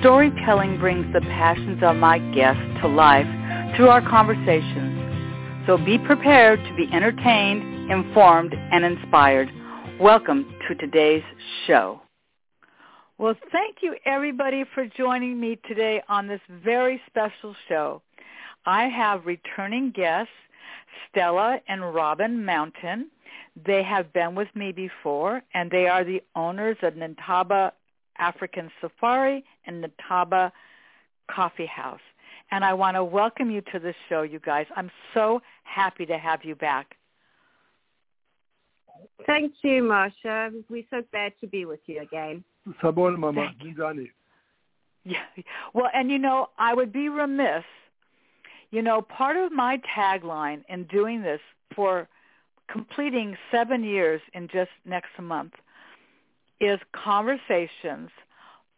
Storytelling brings the passions of my guests to life through our conversations. So be prepared to be entertained, informed, and inspired. Welcome to today's show. Well, thank you everybody for joining me today on this very special show. I have returning guests, Stella and Robin Mountain. They have been with me before, and they are the owners of Intaba African Safari and Intaba Coffee House. And I want to welcome you to the show, you guys. I'm so happy to have you back. Thank you, Marsha. We're so glad to be with you again. Sabon, Mama. Njani. Yeah. Well, and you know, I would be remiss. You know, part of my tagline in doing this for completing seven years in just next month is conversations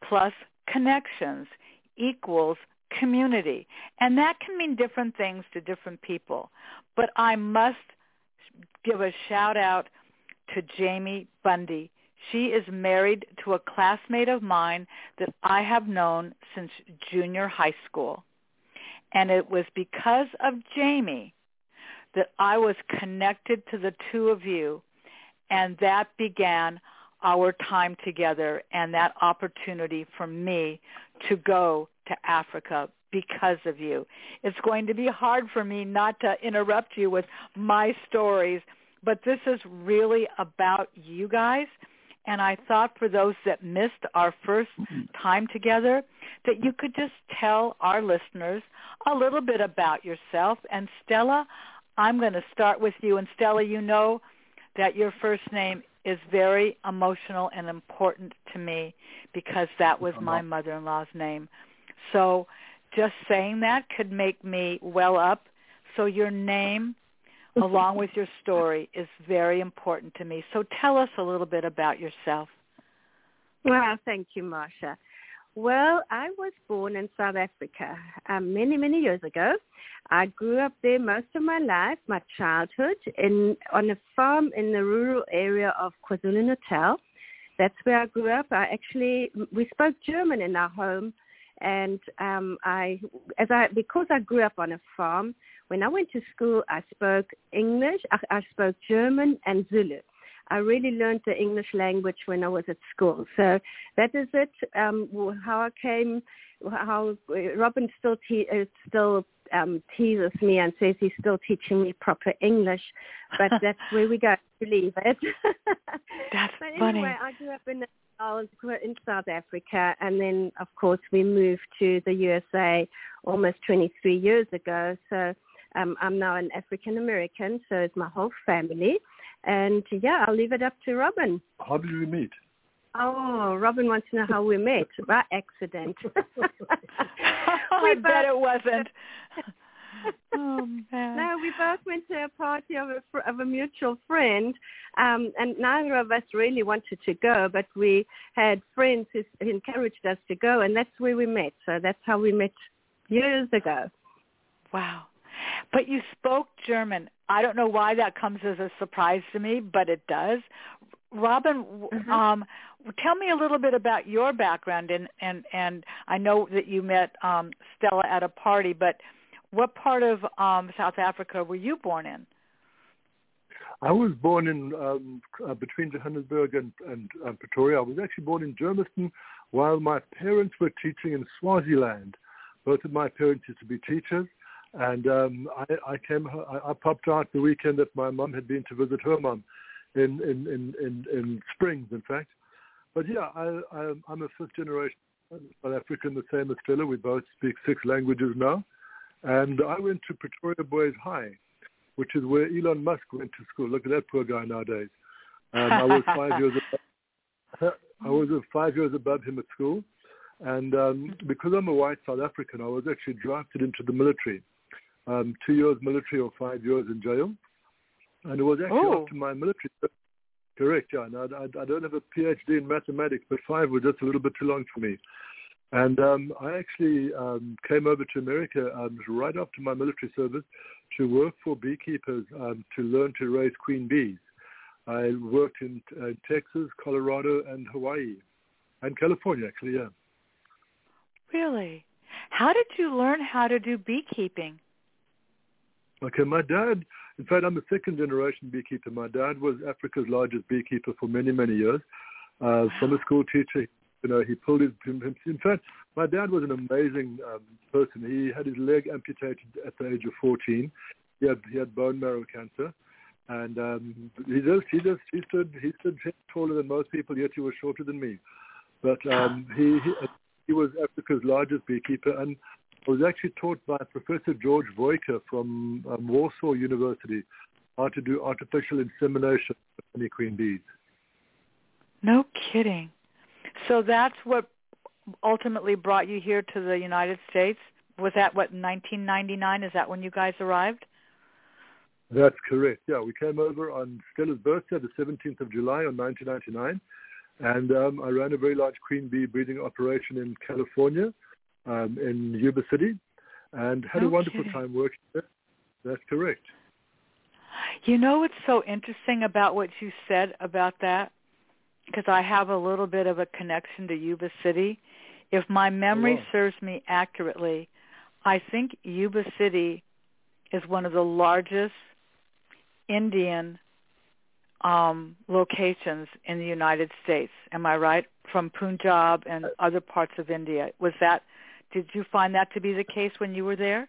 plus connections equals community. And that can mean different things to different people. But I must give a shout out to Jamie Bundy. She is married to a classmate of mine that I have known since junior high school. And it was because of Jamie that I was connected to the two of you. And that began our time together and that opportunity for me to go to Africa because of you. It's going to be hard for me not to interrupt you with my stories, but this is really about you guys. And I thought for those that missed our first mm-hmm. time together, that you could just tell our listeners a little bit about yourself. And Stella, I'm going to start with you. And Stella, you know that your first name is very emotional and important to me because that was my mother-in-law's name. So just saying that could make me well up. So your name along with your story is very important to me. So tell us a little bit about yourself. Well, thank you, Marsha. Well, I was born in South Africa um, many, many years ago. I grew up there most of my life, my childhood, in on a farm in the rural area of KwaZulu-Natal. That's where I grew up. I actually we spoke German in our home, and um, I as I because I grew up on a farm. When I went to school, I spoke English, I, I spoke German and Zulu. I really learned the English language when I was at school. So that is it. Um, how I came, how Robin still te- uh, still um, teases me and says he's still teaching me proper English, but that's where we go to leave it. that's but funny. anyway, I grew up in I was in South Africa, and then of course we moved to the USA almost 23 years ago. So um, I'm now an African American, so is my whole family. And yeah, I'll leave it up to Robin. How did we meet? Oh, Robin wants to know how we met by accident. I bet it wasn't. oh man! No, we both went to a party of a of a mutual friend, um, and neither of us really wanted to go, but we had friends who encouraged us to go, and that's where we met. So that's how we met years ago. Wow! But you spoke German. I don't know why that comes as a surprise to me, but it does. Robin, mm-hmm. um, tell me a little bit about your background, and and and I know that you met um, Stella at a party, but what part of um, South Africa were you born in? I was born in um, uh, between Johannesburg and, and uh, Pretoria. I was actually born in Germiston while my parents were teaching in Swaziland. Both of my parents used to be teachers, and um, I, I came. I, I popped out the weekend that my mum had been to visit her mum in in in in, in Springs, in fact. But yeah, I, I, I'm a fifth generation South African, the same as Stella. We both speak six languages now, and I went to Pretoria Boys High, which is where Elon Musk went to school. Look at that poor guy nowadays. Um, I was five years. Above, I was five years above him at school, And um, because I'm a white South African, I was actually drafted into the military. Um, two years military or five years in jail. And it was actually Oh. after my military. Service. Correct, yeah. And I, I, I don't have a PhD in mathematics, but five was just a little bit too long for me. And um, I actually um, came over to America um, right after my military service to work for beekeepers um, to learn to raise queen bees. I worked in uh, Texas, Colorado, and Hawaii, and California, actually, yeah. Really? How did you learn how to do beekeeping? Okay, my dad, in fact, I'm a second generation beekeeper. My dad was Africa's largest beekeeper for many, many years. Uh, from a school teacher, you know, he pulled his, in fact, my dad was an amazing um, person. He had his leg amputated at the age of 14. He had, he had bone marrow cancer. And um, he just, he just, he stood, he stood taller than most people, yet he was shorter than me. But um, he, he, he was Africa's largest beekeeper, and I was actually taught by Professor George Woyke from um, Warsaw University how to do artificial insemination of honey queen bees. No kidding. So that's what ultimately brought you here to the United States? Was that what 1999? Is that when you guys arrived? That's correct. Yeah, we came over on Stella's birthday, the 17th of July, on 1999, and um, I ran a very large queen bee breeding operation in California, um, in Yuba City, and had No a wonderful kidding. time working there. That's correct. You know what's so interesting about what you said about that? Because I have a little bit of a connection to Yuba City. If my memory wow. serves me accurately, I think Yuba City is one of the largest Indian um, locations in the United States. Am I right? From Punjab and other parts of India. Was that? Did you find that to be the case when you were there?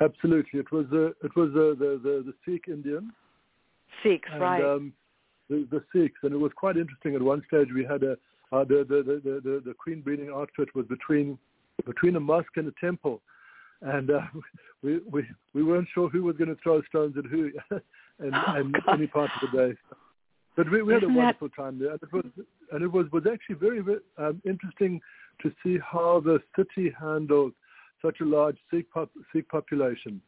Absolutely, it was uh, it was uh, the, the the Sikh Indian, Sikhs, and right? um, the, the Sikhs, and it was quite interesting. At one stage, we had a uh, the, the, the the the queen breeding outfit was between between a mosque and a temple, and uh, we we we weren't sure who was going to throw stones at who, and, Oh, and any part of the day. But we, we had a Isn't that- wonderful time there, and it was and it was was actually very, very um, interesting to see how the city handled such a large Sikh, pop, Sikh population.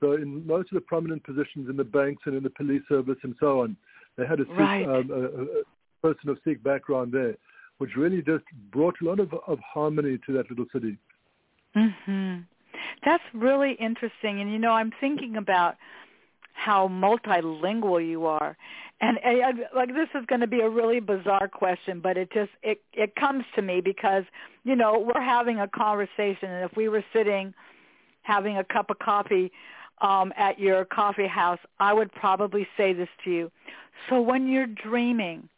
So in most of the prominent positions in the banks and in the police service and so on, they had a, Sikh, Right. um, a, a person of Sikh background there, which really just brought a lot of, of harmony to that little city. Mhm. That's really interesting and you know I'm thinking about how multilingual you are. And uh, like this is going to be a really bizarre question, but it just it it comes to me because you know, we're having a conversation and if we were sitting having a cup of coffee um at your coffee house, I would probably say this to you. So when you're dreaming,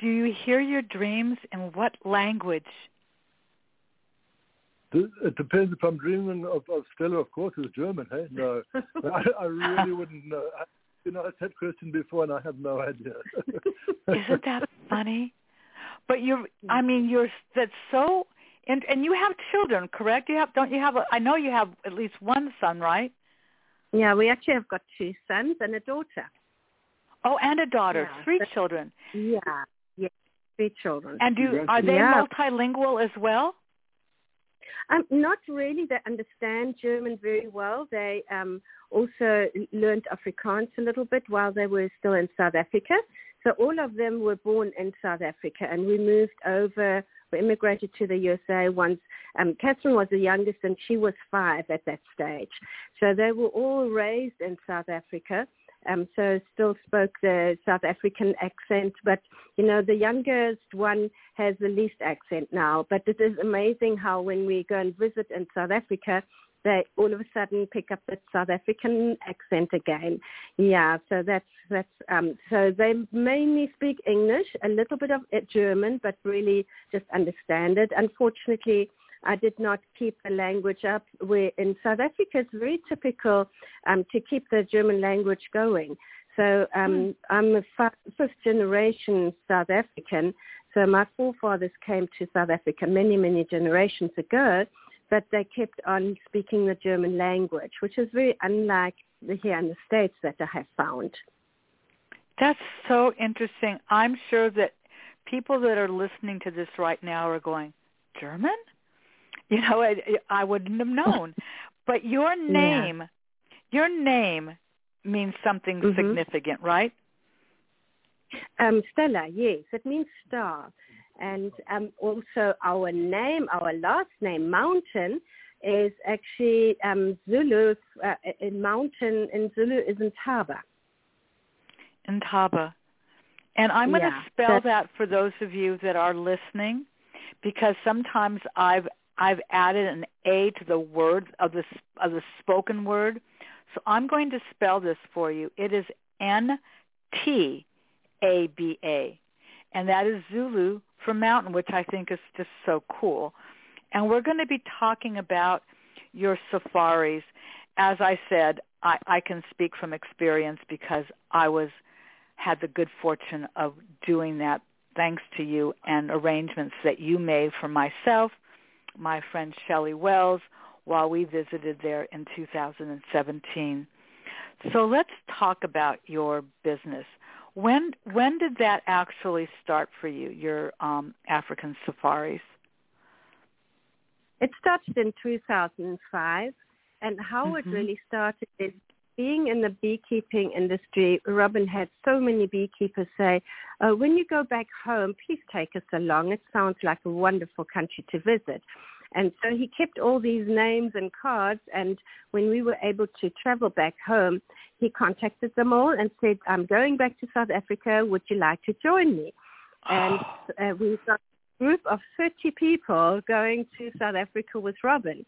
do you hear your dreams in what language? It depends if I'm dreaming of, of Stella, of course, it's German, hey? No, I, I really wouldn't know. I, you know, I've had question before and I have no idea. Isn't that funny? But you're, I mm. mean, you're, that's so, and, and you have children, correct? You have, don't you have, a, I know you have at least one son, right? Yeah, we actually have got two sons and a daughter. Oh, and a daughter, Yeah, three but- children. Yeah, yeah, three children. And do, are they Yeah. multilingual as well? Um, not really. They understand German very well. They um, also learned Afrikaans a little bit while they were still in South Africa. So all of them were born in South Africa, and we moved over. We immigrated to the USA once. Um, Catherine was the youngest, and she was five at that stage. So they were all raised in South Africa. Um, so still spoke the South African accent, but you know the youngest one has the least accent now. But it is amazing how when we go and visit in South Africa, they all of a sudden pick up the South African accent again. Yeah, so that's that's um, so they mainly speak English, a little bit of German, but really just understand it. Unfortunately, I did not keep the language up. Where in South Africa, it's very typical um, to keep the German language going. So um, I'm a fi- fifth generation South African. So my forefathers came to South Africa many, many generations ago, but they kept on speaking the German language, which is very unlike the here in the States that I have found. That's so interesting. I'm sure that people that are listening to this right now are going, German? You know, I, I wouldn't have known. but your name, yeah. your name means something mm-hmm. significant, right? Um, Stella, yes, it means star. And um, also our name, our last name, Mountain, is actually um, Zulu. Uh, in mountain in Zulu is Intaba. Intaba. And I'm going yeah, to spell that for those of you that are listening, because sometimes I've I've added an A to the word of the of the spoken word. So I'm going to spell this for you. It is N T A B A, and that is Zulu for mountain, which I think is just so cool. And we're going to be talking about your safaris. As I said, I, I can speak from experience because I was had the good fortune of doing that thanks to you and arrangements that you made for myself, my friend Shelley Wells, while we visited there in 2017. So let's talk about your business. When when did that actually start for you, your um, African safaris? It started in 2005, and how mm-hmm. it really started is being in the beekeeping industry, Robin had so many beekeepers say, uh, when you go back home, please take us along. It sounds like a wonderful country to visit. And so he kept all these names and cards. And when we were able to travel back home, he contacted them all and said, I'm going back to South Africa. Would you like to join me? And uh, we got group of 30 people going to South Africa with Robin.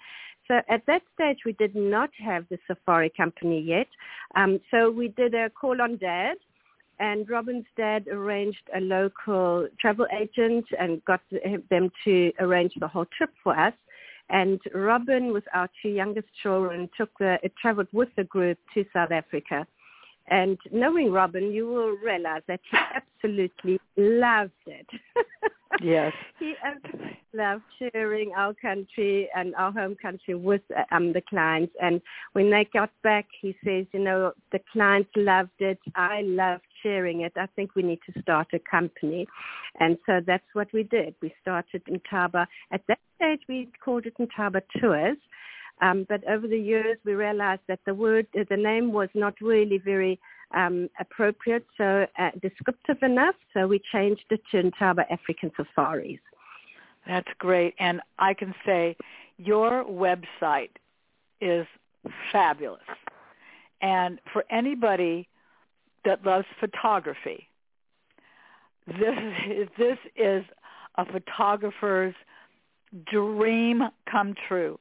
So at that stage, we did not have the safari company yet. Um, so we did a call on dad, and Robin's dad arranged a local travel agent and got them to arrange the whole trip for us. And Robin, with our two youngest children, took the, traveled with the group to South Africa. And knowing Robin, you will realize that he absolutely loved it. yes. he absolutely loved sharing our country and our home country with um, the clients. And when they got back, he says, you know, the clients loved it. I loved sharing it. I think we need to start a company. And so that's what we did. We started Intaba. At that stage, we called it Intaba Tours. Um, but over the years, we realized that the word, the name was not really very um, appropriate, so uh, descriptive enough. So we changed it to Intaba African Safaris. That's great, and I can say your website is fabulous. And for anybody that loves photography, this is, this is a photographer's dream come true.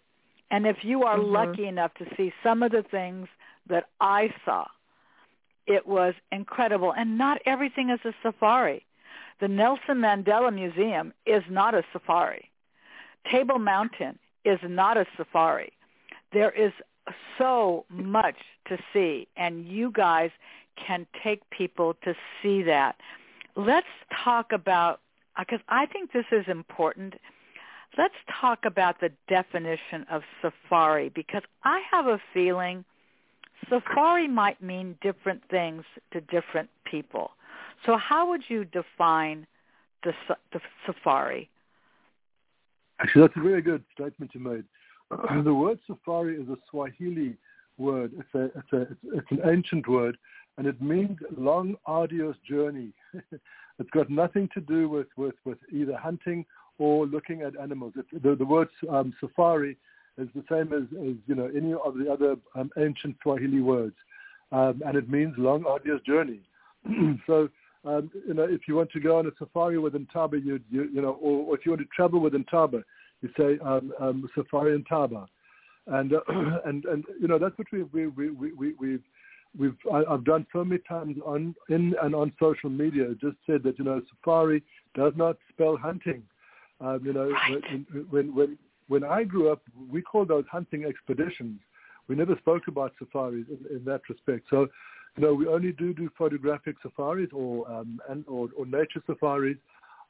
And if you are mm-hmm. lucky enough to see some of the things that I saw, it was incredible. And not everything is a safari. The Nelson Mandela Museum is not a safari. Table Mountain is not a safari. There is so much to see, and you guys can take people to see that. Let's talk about, because I think this is important let's talk about the definition of safari because I have a feeling safari might mean different things to different people. So how would you define the, the safari? Actually, that's a very good statement you made. the word safari is a Swahili word. It's, a, it's, a, it's an ancient word, and it means long, arduous journey. it's got nothing to do with, with, with either hunting or looking at animals. It, the, the word um, safari is the same as, as, you know any of the other um, ancient Swahili words, um, and it means long, arduous journey. so um, you know if you want to go on a safari with Intaba, you you, you know, or, or if you want to travel with Intaba, you say um, um, safari Intaba, and uh, and and you know that's what we we we we we've we've I, have done so many times on in and on social media. Just said that you know safari does not spell hunting. Um, you know, right. when, when when I grew up, we called those hunting expeditions. We never spoke about safaris in, in that respect. So, you know, we only do do photographic safaris or um, and or, or nature safaris.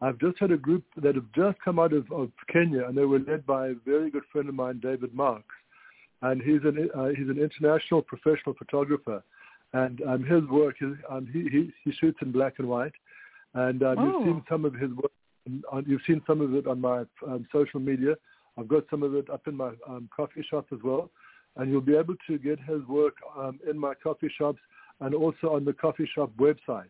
I've just had a group that have just come out of, of Kenya, and they were led by a very good friend of mine, David Marks, and he's an uh, he's an international professional photographer, and um, his work is um, he, he he shoots in black and white, and um, you've seen some of his work you've seen some of it on my um, social media. I've got some of it up in my um, coffee shop as well, and you'll be able to get his work um, in my coffee shops and also on the coffee shop website.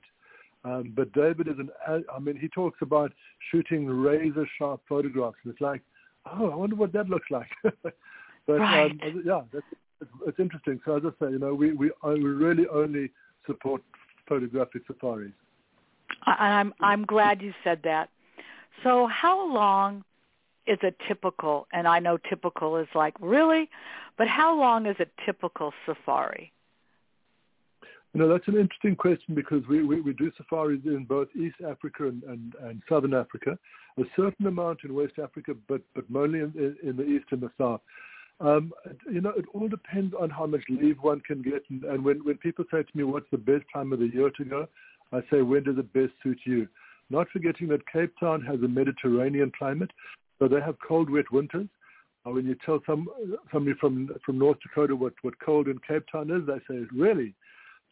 Um, but David is an, I mean, he talks about shooting razor sharp photographs, and it's like, oh, I wonder what that looks like. but right. um, yeah, that's, it's, it's interesting. So as I say, you know, we we, we really only support photographic safaris. I'm I'm glad you said that. So how long is a typical? And I know typical is like really, but how long is a typical safari? You know, that's an interesting question because we, we, we do safaris in both East Africa and, and, and Southern Africa, a certain amount in West Africa, but, but mainly in, in the East and the South. Um, you know, it all depends on how much leave one can get. And, and when, when people say to me, what's the best time of the year to go? I say, when does it best suit you? Not forgetting that Cape Town has a Mediterranean climate, so they have cold, wet winters. Uh, when you tell some somebody from from North Dakota what what cold in Cape Town is, they say, really?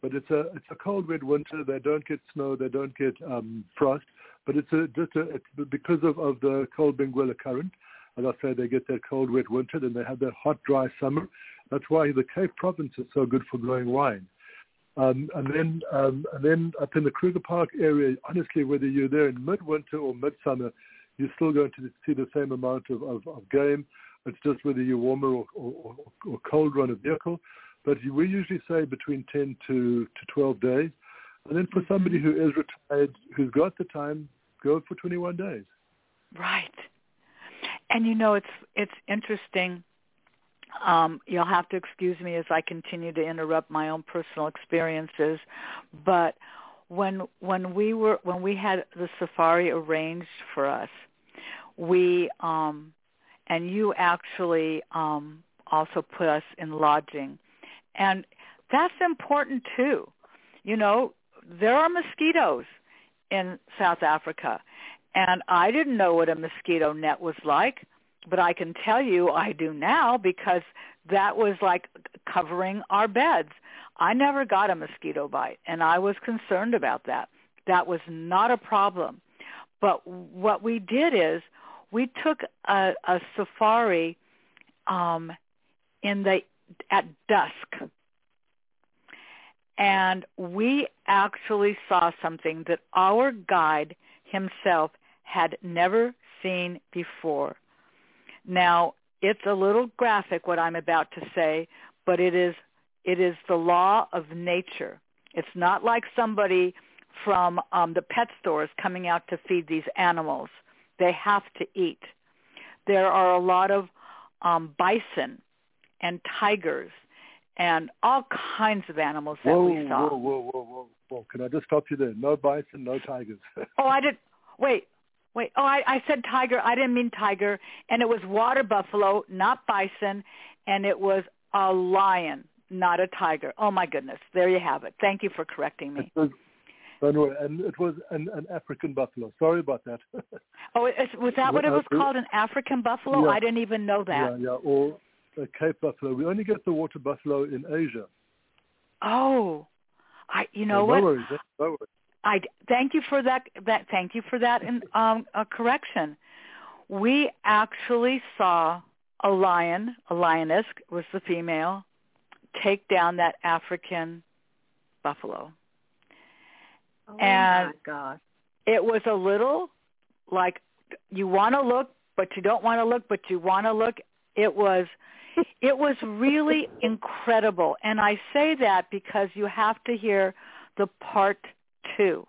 But it's a it's a cold, wet winter. They don't get snow, they don't get um, frost, but it's a just a it's because of of the cold Benguela current. As I say, they get that cold, wet winter, then they have that hot, dry summer. That's why the Cape Province is so good for growing wine. Um, and then um, and then up in the Kruger Park area, honestly, whether you're there in midwinter or midsummer, you're still going to see the same amount of, of, of game. It's just whether you're warmer or, or, or colder on a vehicle. But we usually say between 10 to, to 12 days. And then for somebody who is retired, who's got the time, go for 21 days. Right. And you know, it's it's interesting um, you'll have to excuse me as I continue to interrupt my own personal experiences, but when when we were when we had the safari arranged for us, we um, and you actually um, also put us in lodging, and that's important too. You know, there are mosquitoes in South Africa, and I didn't know what a mosquito net was like but I can tell you I do now because that was like covering our beds. I never got a mosquito bite and I was concerned about that. That was not a problem. But what we did is we took a, a safari um, in the at dusk, and we actually saw something that our guide himself had never seen before. Now, it's a little graphic what I'm about to say, but it is it is the law of nature. It's not like somebody from um, the pet stores coming out to feed these animals. They have to eat. There are a lot of um, bison and tigers and all kinds of animals that whoa, we saw. Whoa, whoa, whoa, whoa, whoa! Can I just stop you there? No bison, no tigers. oh, I did. Wait, Wait, oh, I, I said tiger. I didn't mean tiger. And it was water buffalo, not bison, and it was a lion, not a tiger. Oh my goodness, there you have it. Thank you for correcting me. And it was an, an African buffalo. Sorry about that. oh, was that what it was called, an African buffalo? Yeah. I didn't even know that. Yeah, yeah, or a Cape buffalo. We only get the water buffalo in Asia. Oh, I. You know no what? Worries, eh? no worries. I thank you for that. That thank you for that in, um, a correction. We actually saw a lion, a lioness was the female, take down that African buffalo. Oh and my God! It was a little like you want to look, but you don't want to look, but you want to look. It was it was really incredible, and I say that because you have to hear the part two,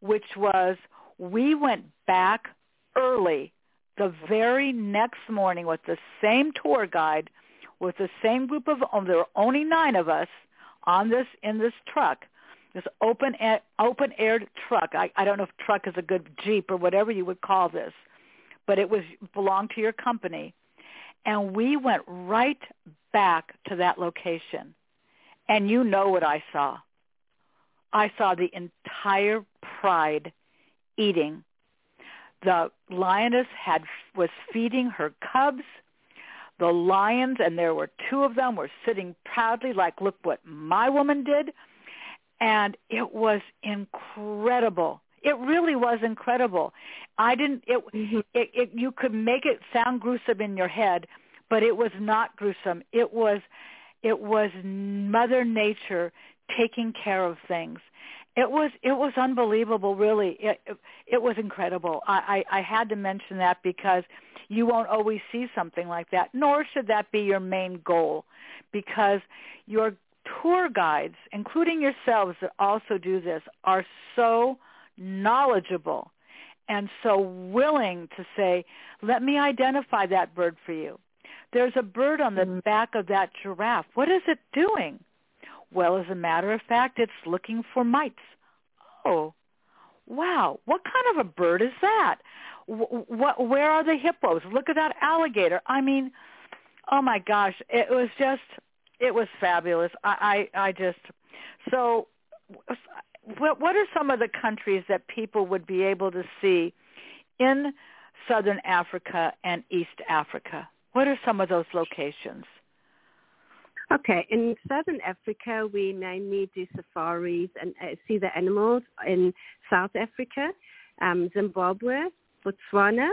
which was we went back early the very next morning with the same tour guide, with the same group of, oh, there were only nine of us on this, in this truck, this open, air, open aired truck. I, I don't know if truck is a good Jeep or whatever you would call this, but it was, belonged to your company. And we went right back to that location. And you know what I saw. I saw the entire pride eating. The lioness had was feeding her cubs. The lions, and there were two of them, were sitting proudly like, look what my woman did. And it was incredible. It really was incredible. I didn't. It, mm-hmm. it, it you could make it sound gruesome in your head, but it was not gruesome. It was, it was Mother Nature taking care of things. It was it was unbelievable. Really, it it, it was incredible. I, I I had to mention that because you won't always see something like that, nor should that be your main goal, because your tour guides, including yourselves that also do this, are so knowledgeable and so willing to say, let me identify that bird for you. There's a bird on the mm-hmm. back of that giraffe. What is it doing? Well, as a matter of fact, it's looking for mites. Oh, wow. What kind of a bird is that? What, where are the hippos? Look at that alligator. I mean, oh my gosh, it was just it was fabulous. I, I, I just so what, what are some of the countries that people would be able to see in Southern Africa and East Africa? What are some of those locations? Okay, in Southern Africa, we mainly do safaris and uh, see the animals. In South Africa, um, Zimbabwe, Botswana,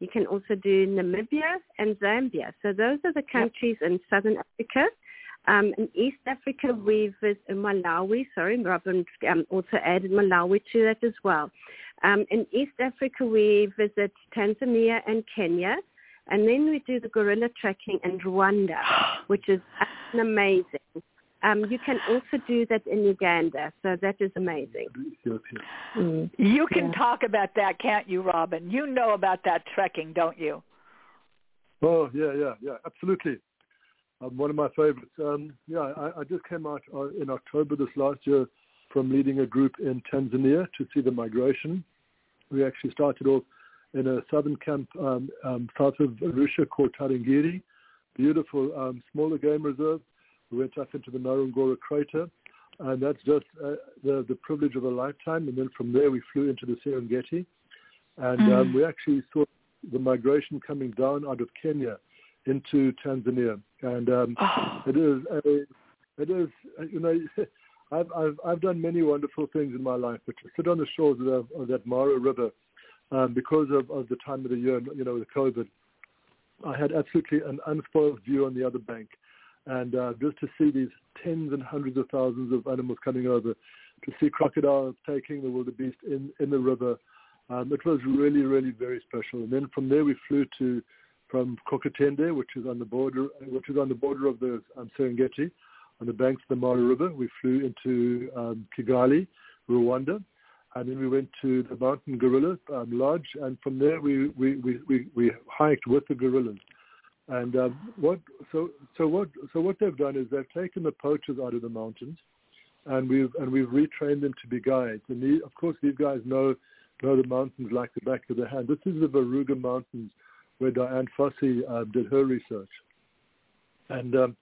you can also do Namibia and Zambia. So those are the countries yep. in Southern Africa. Um, in East Africa, we visit Malawi. Sorry, Robin um, also added Malawi to that as well. Um, in East Africa, we visit Tanzania and Kenya. And then we do the gorilla tracking in Rwanda, which is amazing. Um, you can also do that in Uganda, so that is amazing. Mm. You can yeah. talk about that, can't you, Robin? You know about that trekking, don't you? Oh yeah, yeah, yeah, absolutely. Um, one of my favorites. Um, yeah, I, I, just came out uh, in October this last year from leading a group in Tanzania to see the migration. We actually started off in a southern camp um, um, south of Arusha called Tarangire, beautiful um, smaller game reserve. We went up into the Ngorongoro crater, and that's just uh, the, the privilege of a lifetime. And then from there we flew into the Serengeti, and mm. um, we actually saw the migration coming down out of Kenya into Tanzania. And um, oh. it is a, it is you know. I've, I've I've done many wonderful things in my life, but to sit on the shores of, the, of that Mara River um, because of, of the time of the year, you know, with COVID, I had absolutely an unspoiled view on the other bank. And uh, just to see these tens and hundreds of thousands of animals coming over, to see crocodiles taking the wildebeest in, in the river, um, it was really, really very special. And then from there we flew to from Kogatende, which is on the border, which is on the border of the um, Serengeti, on the banks of the Mara River. We flew into um, Kigali, Rwanda, and then we went to the Mountain Gorilla um, Lodge, and from there we, we, we, we, we hiked with the gorillas. And um, what so so what so what they've done is they've taken the poachers out of the mountains, and we've and we've retrained them to be guides. And of course, these guys know know the mountains like the back of their hand. This is the Virunga Mountains, where Dian Fossey uh, did her research. And um,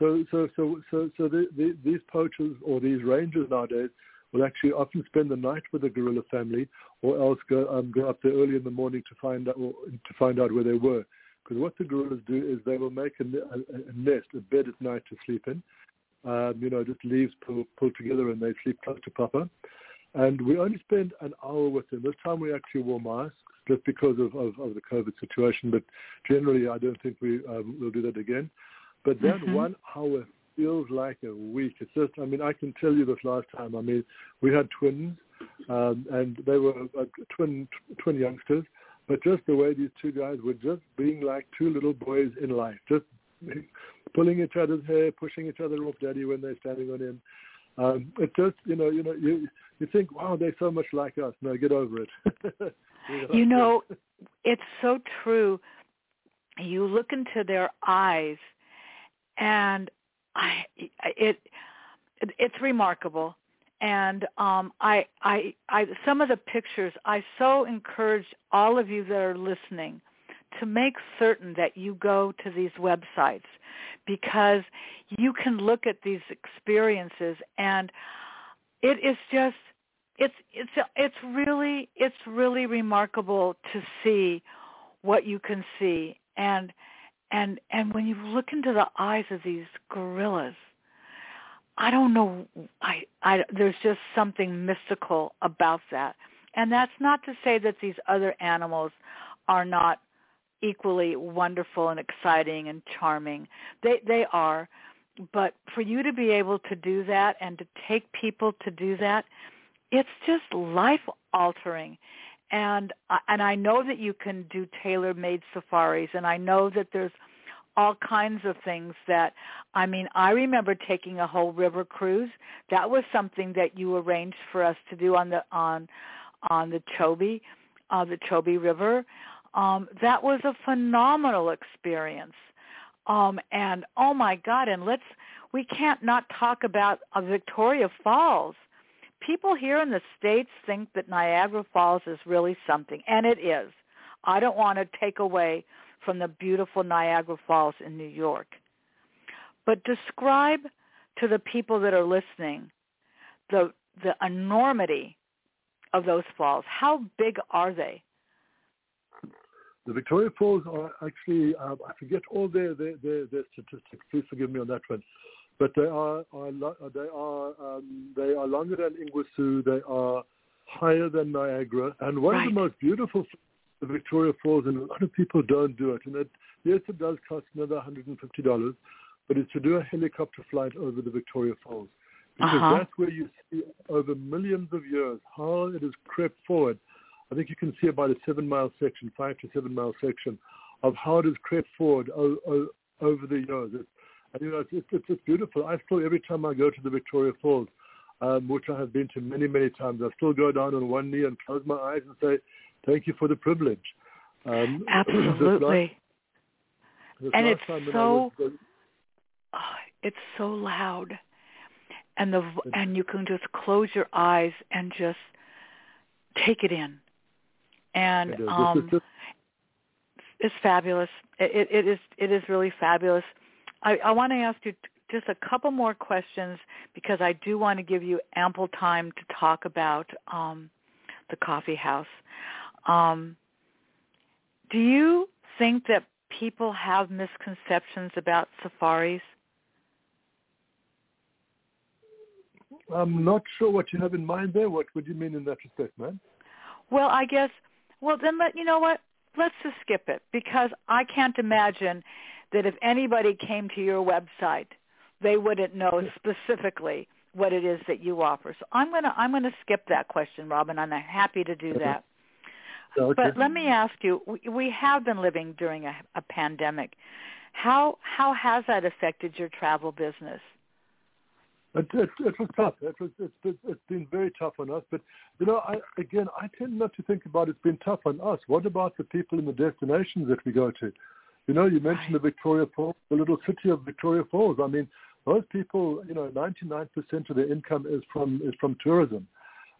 so so so so so the, the, these poachers or these rangers nowadays will actually often spend the night with the gorilla family, or else go um, go up there early in the morning to find out or, to find out where they were. Because what the gorillas do is they will make a, a, a nest, a bed at night to sleep in. Um, you know, just leaves pulled pull together and they sleep close to Papa. And we only spend an hour with them. This time we actually wore masks just because of, of, of the COVID situation. But generally, I don't think we um, will do that again. But that mm-hmm. one hour feels like a week. It's just, I mean, I can tell you this last time. I mean, we had twins, um, and they were uh, twin twin youngsters, but just the way these two guys were just being like two little boys in life, just pulling each other's hair, pushing each other off daddy when they're standing on him. Um, it's just, you know, you know, you you think, wow, they're so much like us. No, get over it. you, know? you know, it's so true. You look into their eyes, and I it it's remarkable. And um I I I some of the pictures I so encourage all of you that are listening to make certain that you go to these websites because you can look at these experiences and it is just it's it's it's really it's really remarkable to see what you can see. And and and when you look into the eyes of these gorillas i don't know i i there's just something mystical about that And that's not to say that these other animals are not equally wonderful and exciting and charming. They they are, but for you to be able to do that and to take people to do that, it's just life altering. And and I know that you can do tailor-made safaris and I know that there's all kinds of things that I mean, I remember taking a whole river cruise. That was something that you arranged for us to do on the on on the Chobe, uh, the Chobe River. Um, that was a phenomenal experience. Um, and oh my God! And let's we can't not talk about uh, Victoria Falls. People here in the states think that Niagara Falls is really something, and it is. I don't want to take away from the beautiful Niagara Falls in New York. But describe to the people that are listening the the enormity of those falls. How big are they? The Victoria Falls are actually, uh, I forget all their, their, their, their, statistics. Please forgive me on that one. But they are, are they are um, they are longer than Iguazu. They are higher than Niagara, and one right. of the most beautiful the Victoria Falls, and a lot of people don't do it. And it, yes, it does cost another $150, but it's to do a helicopter flight over the Victoria Falls. Because uh-huh. that's where you see over millions of years how it has crept forward. I think you can see about a seven-mile section, five to seven-mile section, of how it has crept forward o- o- over the years. It's, and, you know, it's, it's, it's beautiful. I still, every time I go to the Victoria Falls, um, which I have been to many, many times, I still go down on one knee and close my eyes and say, thank you for the privilege. Um, Absolutely. this last, this and it's so, was, oh, it's so loud. And the and you can just close your eyes and just take it in. And um, it's fabulous. It, it is it is really fabulous. I, I want to ask you just a couple more questions because I do want to give you ample time to talk about um, the coffee house. Um, do you think that people have misconceptions about safaris? I'm not sure what you have in mind there. What would you mean in that respect, man? Well, I guess. Well, then let you know what. Let's just skip it because I can't imagine that if anybody came to your website, they wouldn't know specifically what it is that you offer. So I'm gonna I'm gonna skip that question, Robin. I'm happy to do that. Okay. But let me ask you: we have been living during a, a pandemic. How how has that affected your travel business? It, it, it was tough. It was, it's, it's been very tough on us. But, you know, I, again, I tend not to think about it's been tough on us. What about the people in the destinations that we go to? You know, you mentioned the Victoria Falls, the little city of Victoria Falls. I mean, those people, you know, 99% of their income is from is from tourism,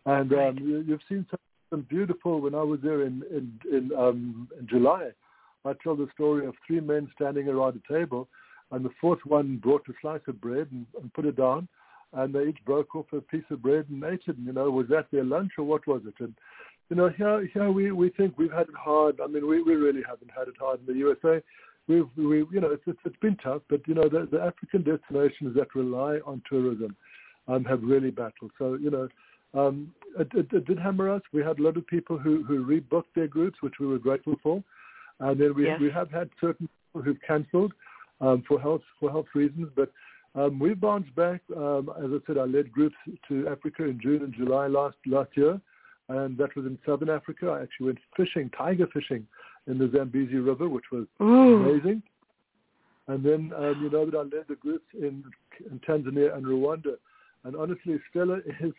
and right. um, you, you've seen some, some beautiful. When I was there in in in, um, in July, I tell the story of three men standing around a table, and the fourth one brought a slice of bread and, and put it down, and they each broke off a piece of bread and ate it. And, you know, was that their lunch or what was it? And you know, here here we we think we've had it hard. I mean, we we really haven't had it hard in the USA. We've we you know it's it's, it's been tough, but you know the, the African destinations that rely on tourism um, have really battled. So you know. Um, it, it, it did hammer us. We had a lot of people who, who rebooked their groups, which we were grateful for, and then we yes. we have had certain people who've cancelled um, for health for health reasons. But um, we bounced back. Um, as I said, I led groups to Africa in June and July last last year, and that was in southern Africa. I actually went fishing, tiger fishing, in the Zambezi River, which was Ooh. amazing. And then um, you know that I led the groups in, in Tanzania and Rwanda, and honestly, Stella is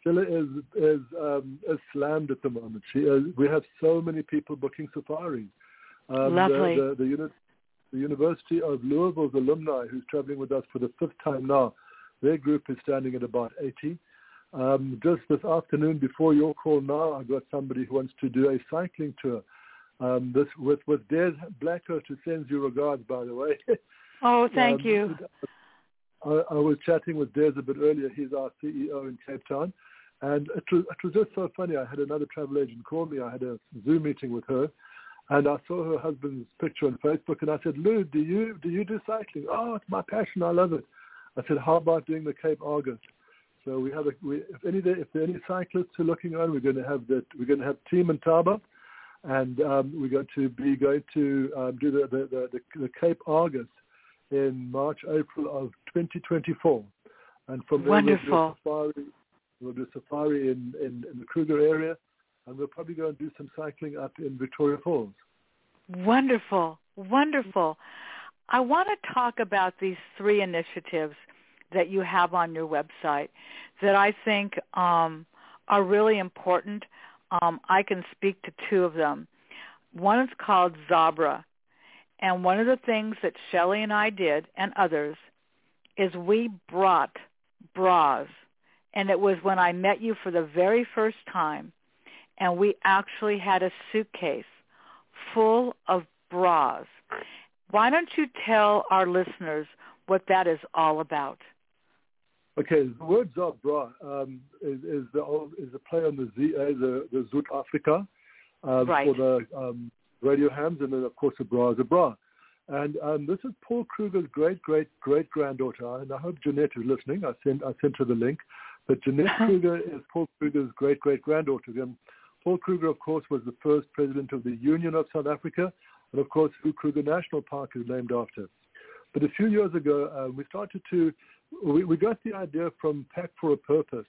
Stella is is um, is slammed at the moment. She is, we have so many people booking safaris. Um, Lovely. The, the, the, uni- the University of Louisville's alumni, who's traveling with us for the fifth time now, their group is standing at about 80. Um, just this afternoon, before your call now, I got somebody who wants to do a cycling tour. Um, this with with Des Blackhurst, who sends you regards, by the way. Oh, thank um, you. I, I was chatting with Des a bit earlier. He's our CEO in Cape Town, and it was it was just so funny. I had another travel agent call me. I had a Zoom meeting with her, and I saw her husband's picture on Facebook, and I said, Lou, do you do you do cycling? Oh, it's my passion. I love it. I said, how about doing the Cape Argus? So we have a, we, if any if there are any cyclists who are looking on, we're going to have that. We're going to have Team Intaba, and um, we're going to be going to um, do the the, the, the Cape Argus in March April of 2024, and from there we'll do safari. We'll do safari in, in, in the Kruger area, and we'll probably go and do some cycling up in Victoria Falls. Wonderful, wonderful. I want to talk about these three initiatives that you have on your website that I think um, are really important. Um, I can speak to two of them. One is called Zabra, and one of the things that Shelley and I did, and others, is we brought bras, and it was when I met you for the very first time, and we actually had a suitcase full of bras. Why don't you tell our listeners what that is all about? Okay, the word Zabra um, is, is, the is a play on the Z, uh, the, the Zoot Africa uh, right. for the um, radio hams, and then of course a bra is a bra. And um, this is Paul Kruger's great great great granddaughter, and I hope Jeanette is listening. I sent I sent her the link, but Jeanette Kruger is Paul Kruger's great great granddaughter. And Paul Kruger, of course, was the first president of the Union of South Africa, and of course, who Kruger National Park is named after. But a few years ago, uh, we started to we, we got the idea from Pack for a Purpose.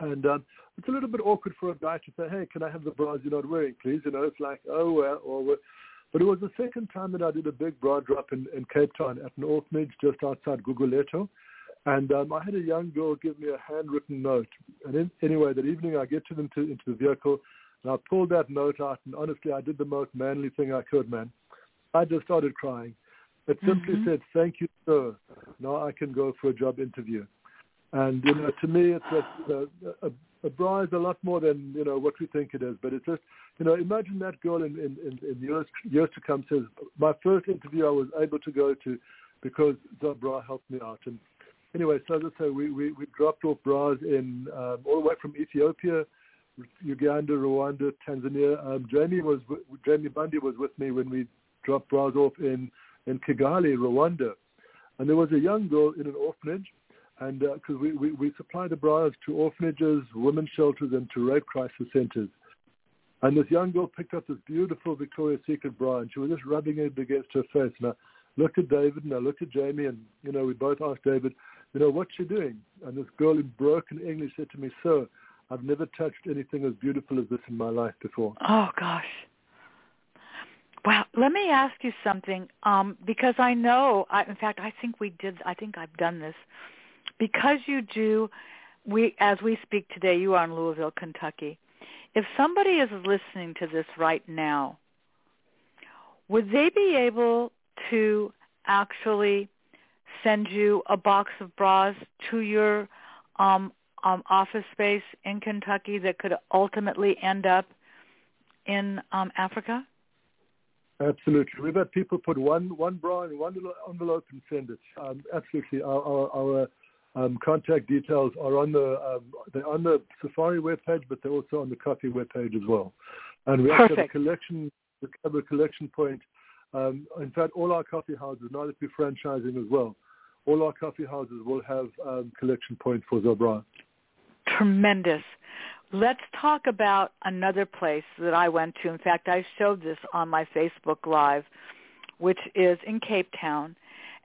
And um, it's a little bit awkward for a guy to say, hey, can I have the bras you're not wearing, please? You know, it's like, oh, well, or, but it was the second time that I did a big bra drop in, in Cape Town at an orphanage just outside Gugulethu. And um, I had a young girl give me a handwritten note. And in, anyway, that evening I get to them to, into the vehicle, and I pulled that note out, and honestly, I did the most manly thing I could, man. I just started crying. It simply mm-hmm. said, "Thank you, sir. Now I can go for a job interview." And you know, to me, it's a, a, a bra is a lot more than you know what we think it is. But it's just, you know, imagine that girl in in, in, in years years to come says, "My first interview I was able to go to because the bra helped me out." And anyway, so as I say, we we, we dropped off bras in um, all the way from Ethiopia. Uganda, Rwanda, Tanzania. Um, Jamie was Jamie Bundy was with me when we dropped bras off in in Kigali, Rwanda. And there was a young girl in an orphanage, and because uh, we, we, we supply the bras to orphanages, women's shelters, and to rape crisis centers. And this young girl picked up this beautiful Victoria's Secret bra, and she was just rubbing it against her face. And I looked at David, and I looked at Jamie, and, you know, we both asked David, you know, what's she doing? And this girl in broken English said to me, sir, I've never touched anything as beautiful as this in my life before. Oh, gosh. Well, let me ask you something um, because I know. I, in fact, I think we did. I think I've done this because you do. We, as we speak today, you are in Louisville, Kentucky. If somebody is listening to this right now, would they be able to actually send you a box of bras to your um, um, office space in Kentucky that could ultimately end up in um, Africa? Absolutely. We've had people put one one bra in one envelope and send it. Um, absolutely. Our, our, our um, contact details are on the um, they're on the Safari webpage, but they're also on the coffee webpage as well. And we Perfect. have a collection. We have a collection point. Um, in fact, all our coffee houses, now that we're franchising as well, all our coffee houses will have um, collection point for Zabra. Tremendous. Let's talk about another place that I went to. In fact, I showed this on my Facebook Live, which is in Cape Town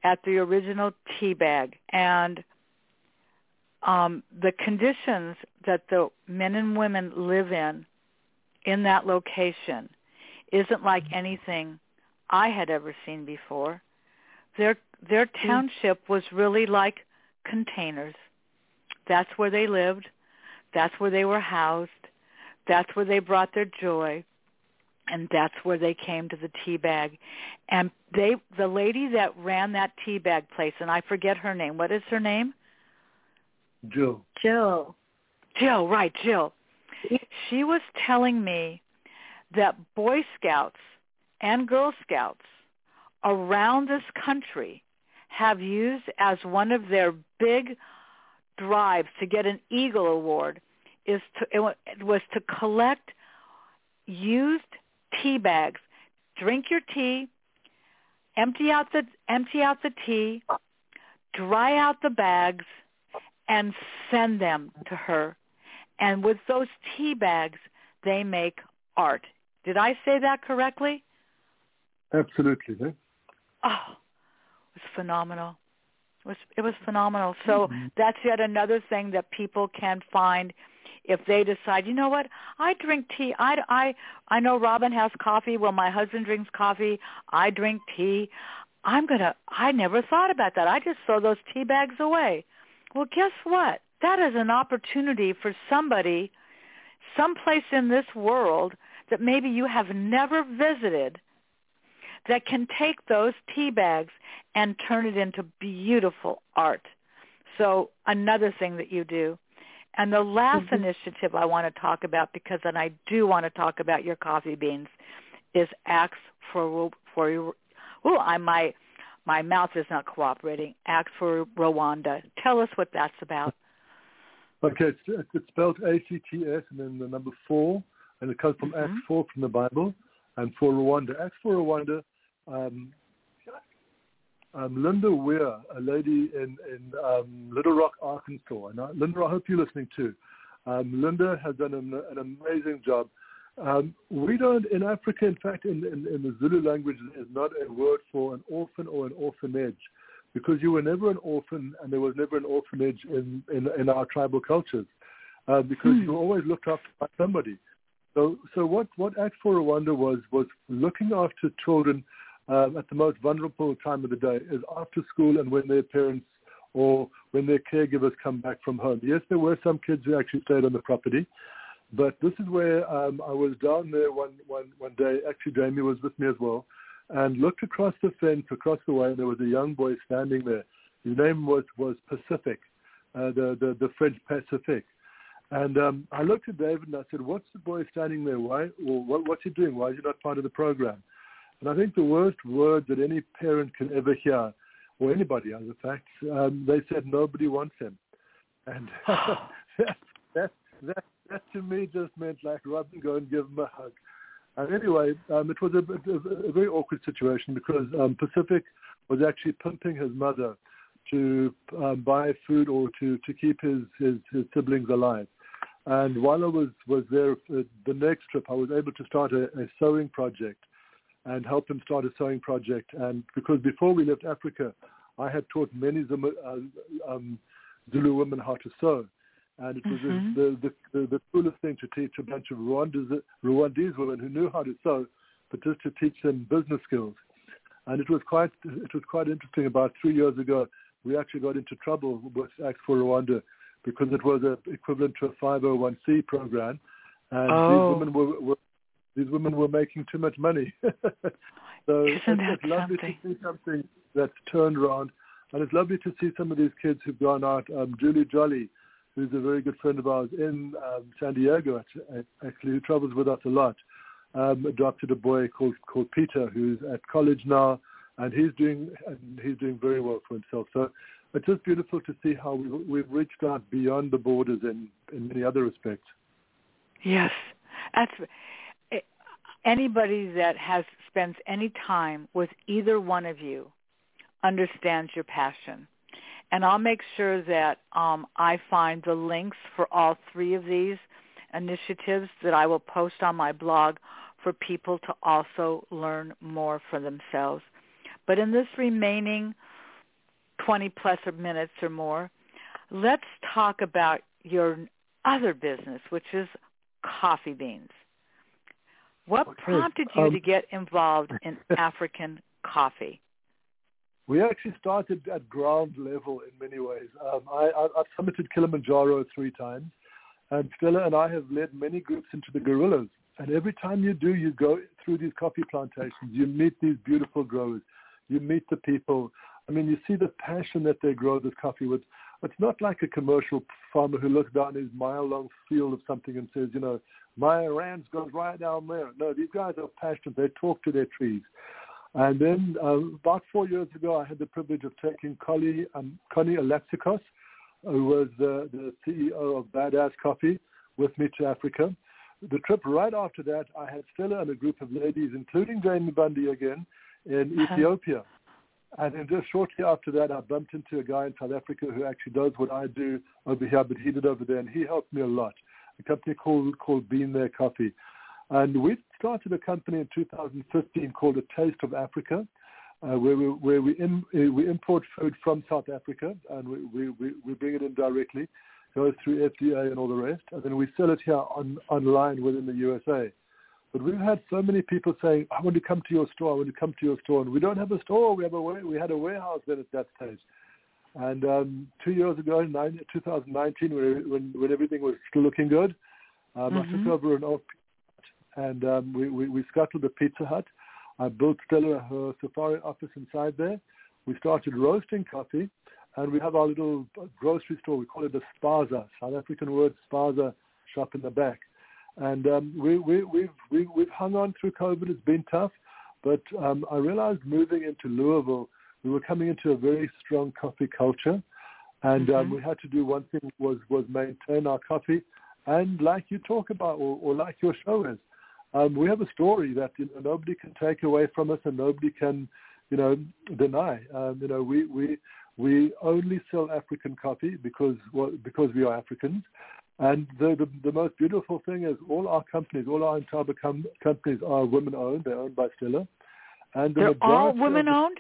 at the original Teabag. And um, the conditions that the men and women live in in that location isn't like anything I had ever seen before. Their their hmm. township was really like containers. That's where they lived. That's where they were housed. That's where they brought their joy. And that's where they came to the tea bag. And they the lady that ran that tea bag place, and I forget her name. What is her name? Jill. Jill. Jill, right, Jill. She was telling me that Boy Scouts and Girl Scouts around this country have used as one of their big drives to get an Eagle Award is to it was to collect used tea bags. Drink your tea, empty out the empty out the tea, dry out the bags, and send them to her. And with those tea bags, they make art. Did I say that correctly? Absolutely. Oh, it was phenomenal. It was it was phenomenal. So mm-hmm. that's yet another thing that people can find if they decide, you know what, I drink tea. I, I, I know Robin has coffee. Well, my husband drinks coffee. I drink tea. I'm going to, I never thought about that. I just throw those tea bags away. Well, guess what? That is an opportunity for somebody someplace in this world that maybe you have never visited that can take those tea bags and turn it into beautiful art. So another thing that you do. And the last mm-hmm. initiative I want to talk about, because then I do want to talk about your coffee beans, is Acts for for. Oh, I my my mouth is not cooperating. Acts for Rwanda. Tell us what that's about. Okay, it's, it's spelled A-C-T-S and then the number four, and it comes from mm-hmm. Acts 4 from the Bible, and for Rwanda. Acts for Rwanda, um, um, Linda Weir, a lady in, in um, Little Rock, Arkansas, and uh, Linda, I hope you're listening too. Um, Linda has done an, an amazing job. Um, we don't, in Africa, in fact, in, in, in the Zulu language, there's not a word for an orphan or an orphanage because you were never an orphan and there was never an orphanage in, in, in our tribal cultures uh, because hmm. you were always looked after by somebody. So, so what, what Act for Rwanda was, was looking after children uh, at the most vulnerable time of the day is after school and when their parents or when their caregivers come back from home. Yes, there were some kids who actually stayed on the property, but this is where um, I was down there one, one, one day. Actually, Jamie was with me as well and looked across the fence, across the way, and there was a young boy standing there. His name was, was Pacific, uh, the, the, the French Pacific. And um, I looked at David and I said, what's the boy standing there? Why? Well, what, what's he doing? Why is he not part of the program? And I think the worst word that any parent can ever hear, or anybody, as a fact, um, they said nobody wants him. And that, that, that, that to me just meant like, Robin, go and give him a hug. And anyway, um, it was a, a, a, very awkward situation because um, Pacific was actually pimping his mother to um, buy food or to, to keep his, his, his siblings alive. And while I was, was there, uh, the next trip, I was able to start a, a sewing project and help him start a sewing project. And because before we left Africa, I had taught many Zulu, uh, um, Zulu women how to sew and it was mm-hmm. the, the, the, the coolest thing to teach a bunch of Rwandese, Rwandese women who knew how to sew, but just to teach them business skills. And it was quite it was quite interesting. About three years ago, we actually got into trouble with Act for Rwanda because it was a, equivalent to a 501c program, and oh. these women were, were these women were making too much money. so Isn't it's, it's lovely something? to see something that's turned around, and it's lovely to see some of these kids who've gone out. Um, Julie Jolly who's a very good friend of ours in um, San Diego, actually, who travels with us a lot, um, adopted a boy called called Peter, who's at college now, and he's doing and he's doing very well for himself. So it's just beautiful to see how we've, we've reached out beyond the borders in in many other respects. Yes, that's anybody that has spent any time with either one of you understands your passion and I'll make sure that um, I find the links for all three of these initiatives that I will post on my blog for people to also learn more for themselves. But in this remaining 20 plus minutes or more, let's talk about your other business, which is coffee beans. What prompted you um, to get involved in African coffee? We actually started at ground level in many ways. Um, I, I've summited Kilimanjaro three times, and Stella and I have led many groups into the gorillas. And every time you do, you go through these coffee plantations, you meet these beautiful growers, you meet the people. I mean, you see the passion that they grow this coffee with. It's not like a commercial farmer who looks down his mile-long field of something and says, you know, my ranch goes right down there. No, these guys are passionate. They talk to their trees. And then uh, about four years ago, I had the privilege of taking Connie, um, Connie Alexikos, who was the, the CEO of Badass Coffee, with me to Africa. The trip right after that, I had Stella and a group of ladies, including Jamie Bundy again, in uh-huh. Ethiopia. And then just shortly after that, I bumped into a guy in South Africa who actually does what I do over here, but he did over there, and he helped me a lot. A company called called Bean There Coffee, and we started a company in 2015 called A Taste of Africa, uh, where we where we, uh, we import food from South Africa and we, we, we bring it in directly, goes through FDA and all the rest, and then we sell it here on, online within the USA. But we've had so many people saying, "I want to come to your store. I want to come to your store," and we don't have a store. We have a we had a warehouse then at that stage. And um, two years ago, nine, 2019, when, when everything was still looking good, um, mm-hmm. I took mm-hmm. over an old and um, we, we, we scuttled the Pizza Hut. I built Stella her safari office inside there. We started roasting coffee, and we have our little grocery store. We call it the Spaza, South African word Spaza shop in the back. And um, we, we, we've, we, have we have hung on through COVID. It's been tough, but um, I realized moving into Louisville, we were coming into a very strong coffee culture, and um, mm-hmm. um, we had to do one thing was was maintain our coffee, and like you talk about, or, or like your show is, um, we have a story that you know, nobody can take away from us and nobody can, you know, deny. Um, you know, we we we only sell African coffee because well, because we are Africans. And the, the, the most beautiful thing is all our companies, all our entire com- companies are women owned. They're owned by Stella. And the They're all women owned.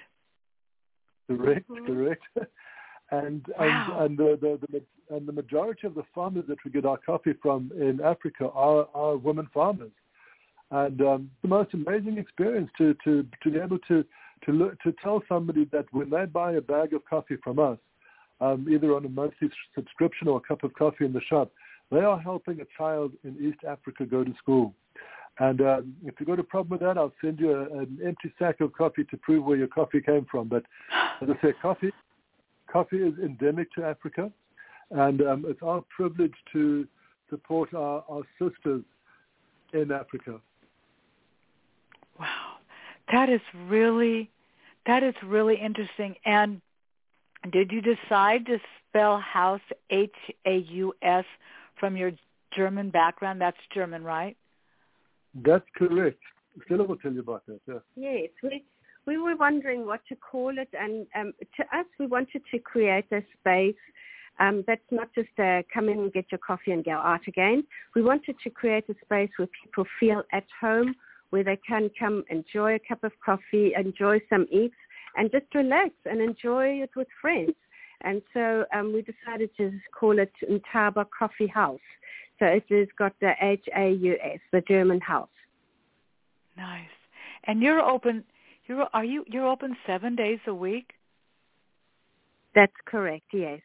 Correct, mm-hmm. correct. and wow. and and the, the, the and the majority of the farmers that we get our coffee from in Africa are are women farmers and um, the most amazing experience to to to be able to to look, to tell somebody that when they buy a bag of coffee from us, um, either on a monthly subscription or a cup of coffee in the shop, they are helping a child in East Africa go to school. And um, if you've got a problem with that, I'll send you a, an empty sack of coffee to prove where your coffee came from. But as I say, coffee, coffee is endemic to Africa, and um, it's our privilege to support our, our sisters in Africa. Wow, that is really that is really interesting. And did you decide to spell house H A U S from your German background? That's German, right? That's correct. Stella will tell you about that. Yeah. Yes, we we were wondering what to call it, and um, to us, we wanted to create a space um, that's not just a come in and get your coffee and go out again. We wanted to create a space where people feel at home, where they can come enjoy a cup of coffee, enjoy some eats, and just relax and enjoy it with friends. And so um, we decided to call it Intaba Coffee House. So it has got the H-A-U-S, the German house. Nice. And you're open. You're are you? You're open seven days a week. That's correct. Yes.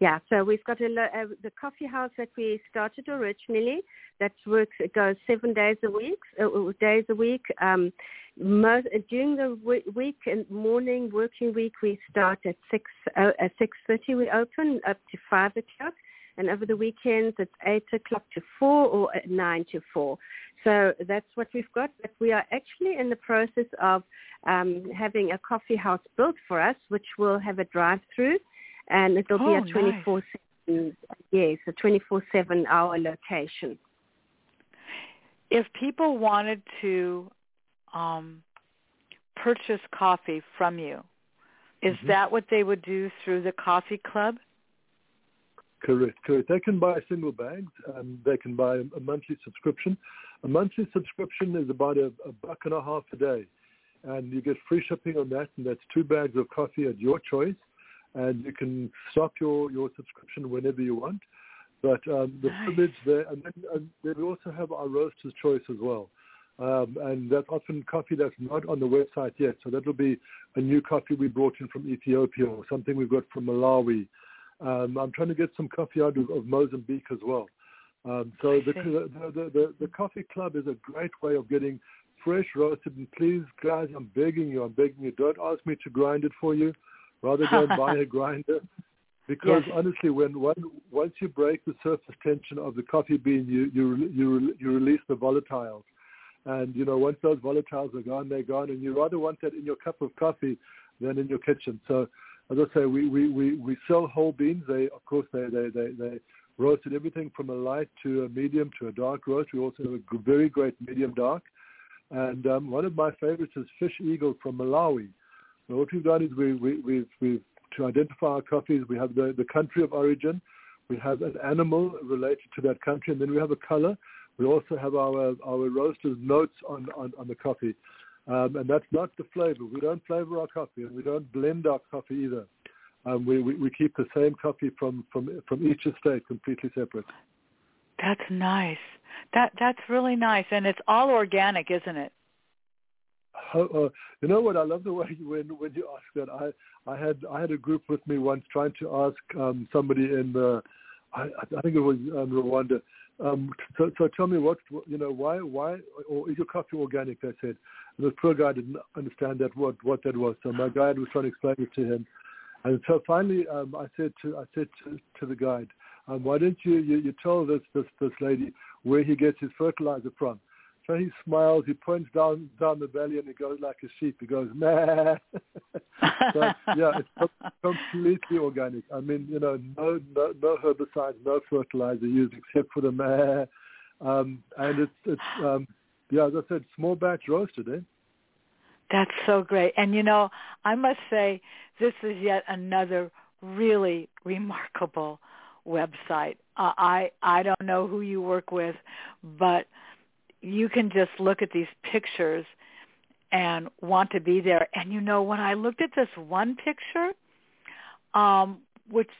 Yeah, so we've got a, a, the coffee house that we started originally. That works. It goes seven days a week. Uh, uh days a week. Um, most, during the week and morning working week, we start at six uh, at six thirty. We open up to five o'clock, and over the weekends it's eight o'clock to four or nine to four. So that's what we've got. But we are actually in the process of um, having a coffee house built for us, which will have a drive-through and it'll oh, be a 24 nice. yes, a 24/7 hour location. If people wanted to um, purchase coffee from you, is mm-hmm. that what they would do through the coffee club? Correct, correct. They can buy single bags. Um, they can buy a monthly subscription. A monthly subscription is about a, a buck and a half a day, and you get free shipping on that, and that's two bags of coffee at your choice and you can stop your, your subscription whenever you want. But um, the nice. privilege there, and then, and then we also have our roaster's choice as well. Um, and that's often coffee that's not on the website yet. So that'll be a new coffee we brought in from Ethiopia or something we've got from Malawi. Um, I'm trying to get some coffee out of, of Mozambique as well. Um, so the, the, the, the, the coffee club is a great way of getting fresh roasted. And please, guys, I'm begging you, I'm begging you, don't ask me to grind it for you rather than buy a grinder. Because yes. honestly, when one, once you break the surface tension of the coffee bean, you you you you release the volatiles, and you know once those volatiles are gone, they're gone, and you rather want that in your cup of coffee than in your kitchen. So, as I say, we we we, we sell whole beans. They of course they they they they roasted everything from a light to a medium to a dark roast. We also have a very great medium dark, and um, one of my favorites is fish eagle from Malawi So what we've done is we, we, we've, we've, to identify our coffees, we have the, the country of origin, we have an animal related to that country, and then we have a color. We also have our, our roaster's notes on, on, on the coffee. Um, and that's not the flavor. We don't flavor our coffee, and we don't blend our coffee either. Um, we, we, we keep the same coffee from, from, from each estate completely separate. That's nice. That that's really nice, and it's all organic, isn't it? Uh, uh, you know what? I love the way you, when when you ask that. I I had I had a group with me once trying to ask um, somebody in the I, I think it was um, Rwanda. Um, so, so tell me what you know why why or is your coffee organic? They said. And the poor guy didn't understand that what what that was. So my guide was trying to explain it to him, and so finally um, I said to I said to, to the guide, um, why don't you, you you tell this this this lady where he gets his fertilizer from? He smiles, he points down down the valley, and he goes like a sheep. He goes, nah. so, yeah, it's completely organic. I mean, you know, no no, no herbicides, no fertilizer used except for the meh. Um, and it's it's um, yeah, as I said, small batch roasted, eh? That's so great. And you know, I must say, this is yet another really remarkable website. Uh, I I don't know who you work with, but you can just look at these pictures and want to be there. And you know, when I looked at this one picture, um, which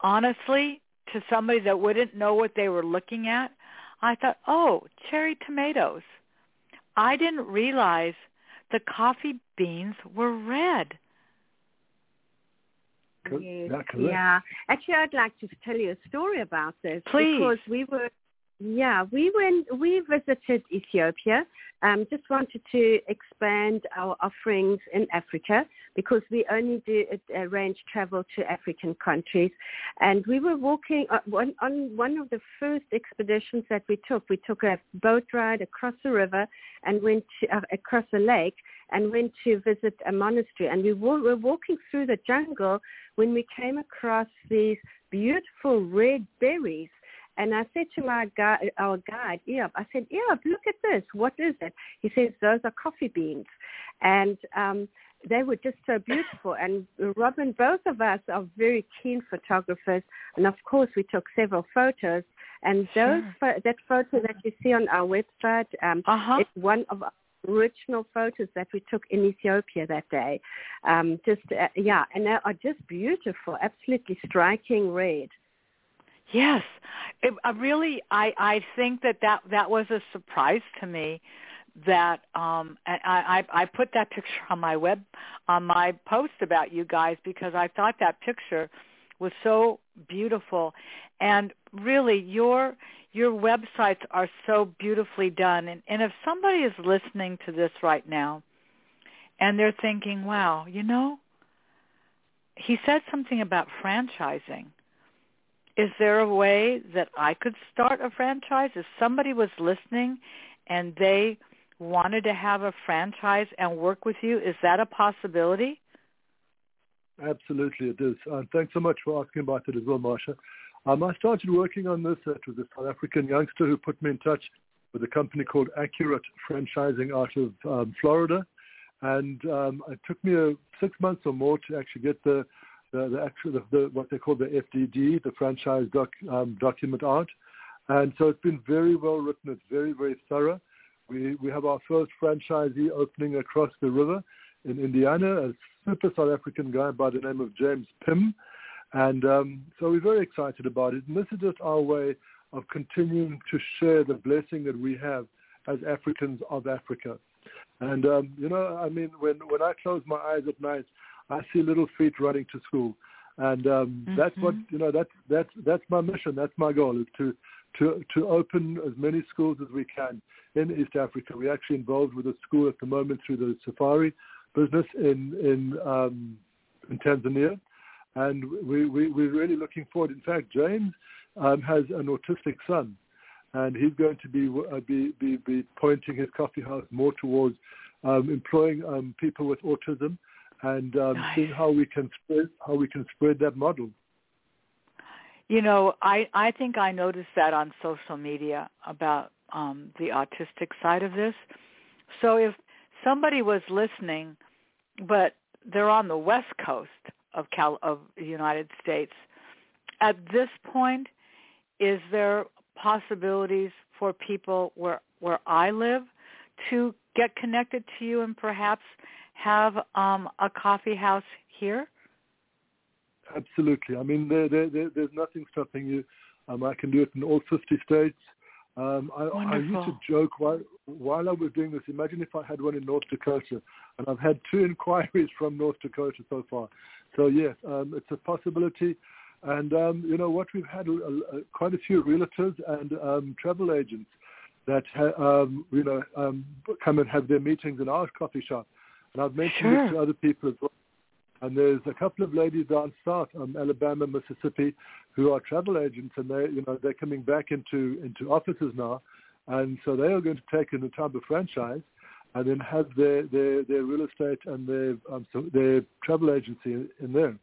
honestly, to somebody that wouldn't know what they were looking at, I thought, oh, cherry tomatoes. I didn't realize the coffee beans were red. Yes. Yeah. Actually, I'd like to tell you a story about this Please. because we were yeah, we went. We visited Ethiopia. Um, just wanted to expand our offerings in Africa because we only do arrange travel to African countries. And we were walking uh, on, on one of the first expeditions that we took. We took a boat ride across the river and went to, uh, across a lake and went to visit a monastery. And we were walking through the jungle when we came across these beautiful red berries and I said to my guy, our guide, Eyob, I said, Eyob, look at this. What is it? He says, those are coffee beans. And um, they were just so beautiful. And Robin, both of us are very keen photographers. And of course, we took several photos. And those sure. that photo that you see on our website um, uh-huh. is one of our original photos that we took in Ethiopia that day. Um, just, uh, yeah, and they are just beautiful, absolutely striking red. Yes, it, uh, really, I I think that that that was a surprise to me. That um, I, I I put that picture on my web on my post about you guys because I thought that picture was so beautiful, and really your your websites are so beautifully done. And, and if somebody is listening to this right now, and they're thinking, "Wow, you know," he said something about franchising is there a way that I could start a franchise if somebody was listening and they wanted to have a franchise and work with you? Is that a possibility? Absolutely, it is. Uh, thanks so much for asking about it as well, Marsha. Um, I started working on this. It was a South African youngster who put me in touch with a company called Accurate Franchising out of um, Florida. And um, it took me a, six months or more to actually get the the, the actual the, the, what they call the FDD, the franchise doc, um, document out, and so it's been very well written. It's very very thorough. We we have our first franchisee opening across the river in Indiana, a super South African guy by the name of James Pim, and um, so we're very excited about it. And this is just our way of continuing to share the blessing that we have as Africans of Africa. And um, you know, I mean, when when I close my eyes at night, I see little feet running to school, and um, mm-hmm. that's what you know. That's that's that's my mission. That's my goal is to to to open as many schools as we can in East Africa. We're actually involved with a school at the moment through the safari business in in um, in Tanzania, and we, we we're really looking forward. In fact, James um, has an autistic son, and he's going to be uh, be, be be pointing his coffee house more towards um, employing um, people with autism and um, nice. seeing how we can spread how we can spread that model. You know, I I think I noticed that on social media about um, the autistic side of this. So if somebody was listening but they're on the west coast of Cal of the United States. At this point, is there possibilities for people where where I live to get connected to you and perhaps have um, a coffee house here? Absolutely. I mean, there, there, there, there's nothing stopping you. Um, I can do it in all 50 states. Um, I, I, used to joke while, while I was doing this, imagine if I had one in North Dakota. And I've had two inquiries from North Dakota so far. So, yes, um, it's a possibility. And, um, you know what, we've had a, a, quite a few realtors and um, travel agents that, ha- um, you know, um, come and have their meetings in our coffee shop. And I've mentioned sure. this to other people as well. And there's a couple of ladies down south, um, Alabama, Mississippi, who are travel agents, and they, you know, they're coming back into into offices now, and so they are going to take in the type of franchise, and then have their their, their real estate and their um, so their travel agency in, in there.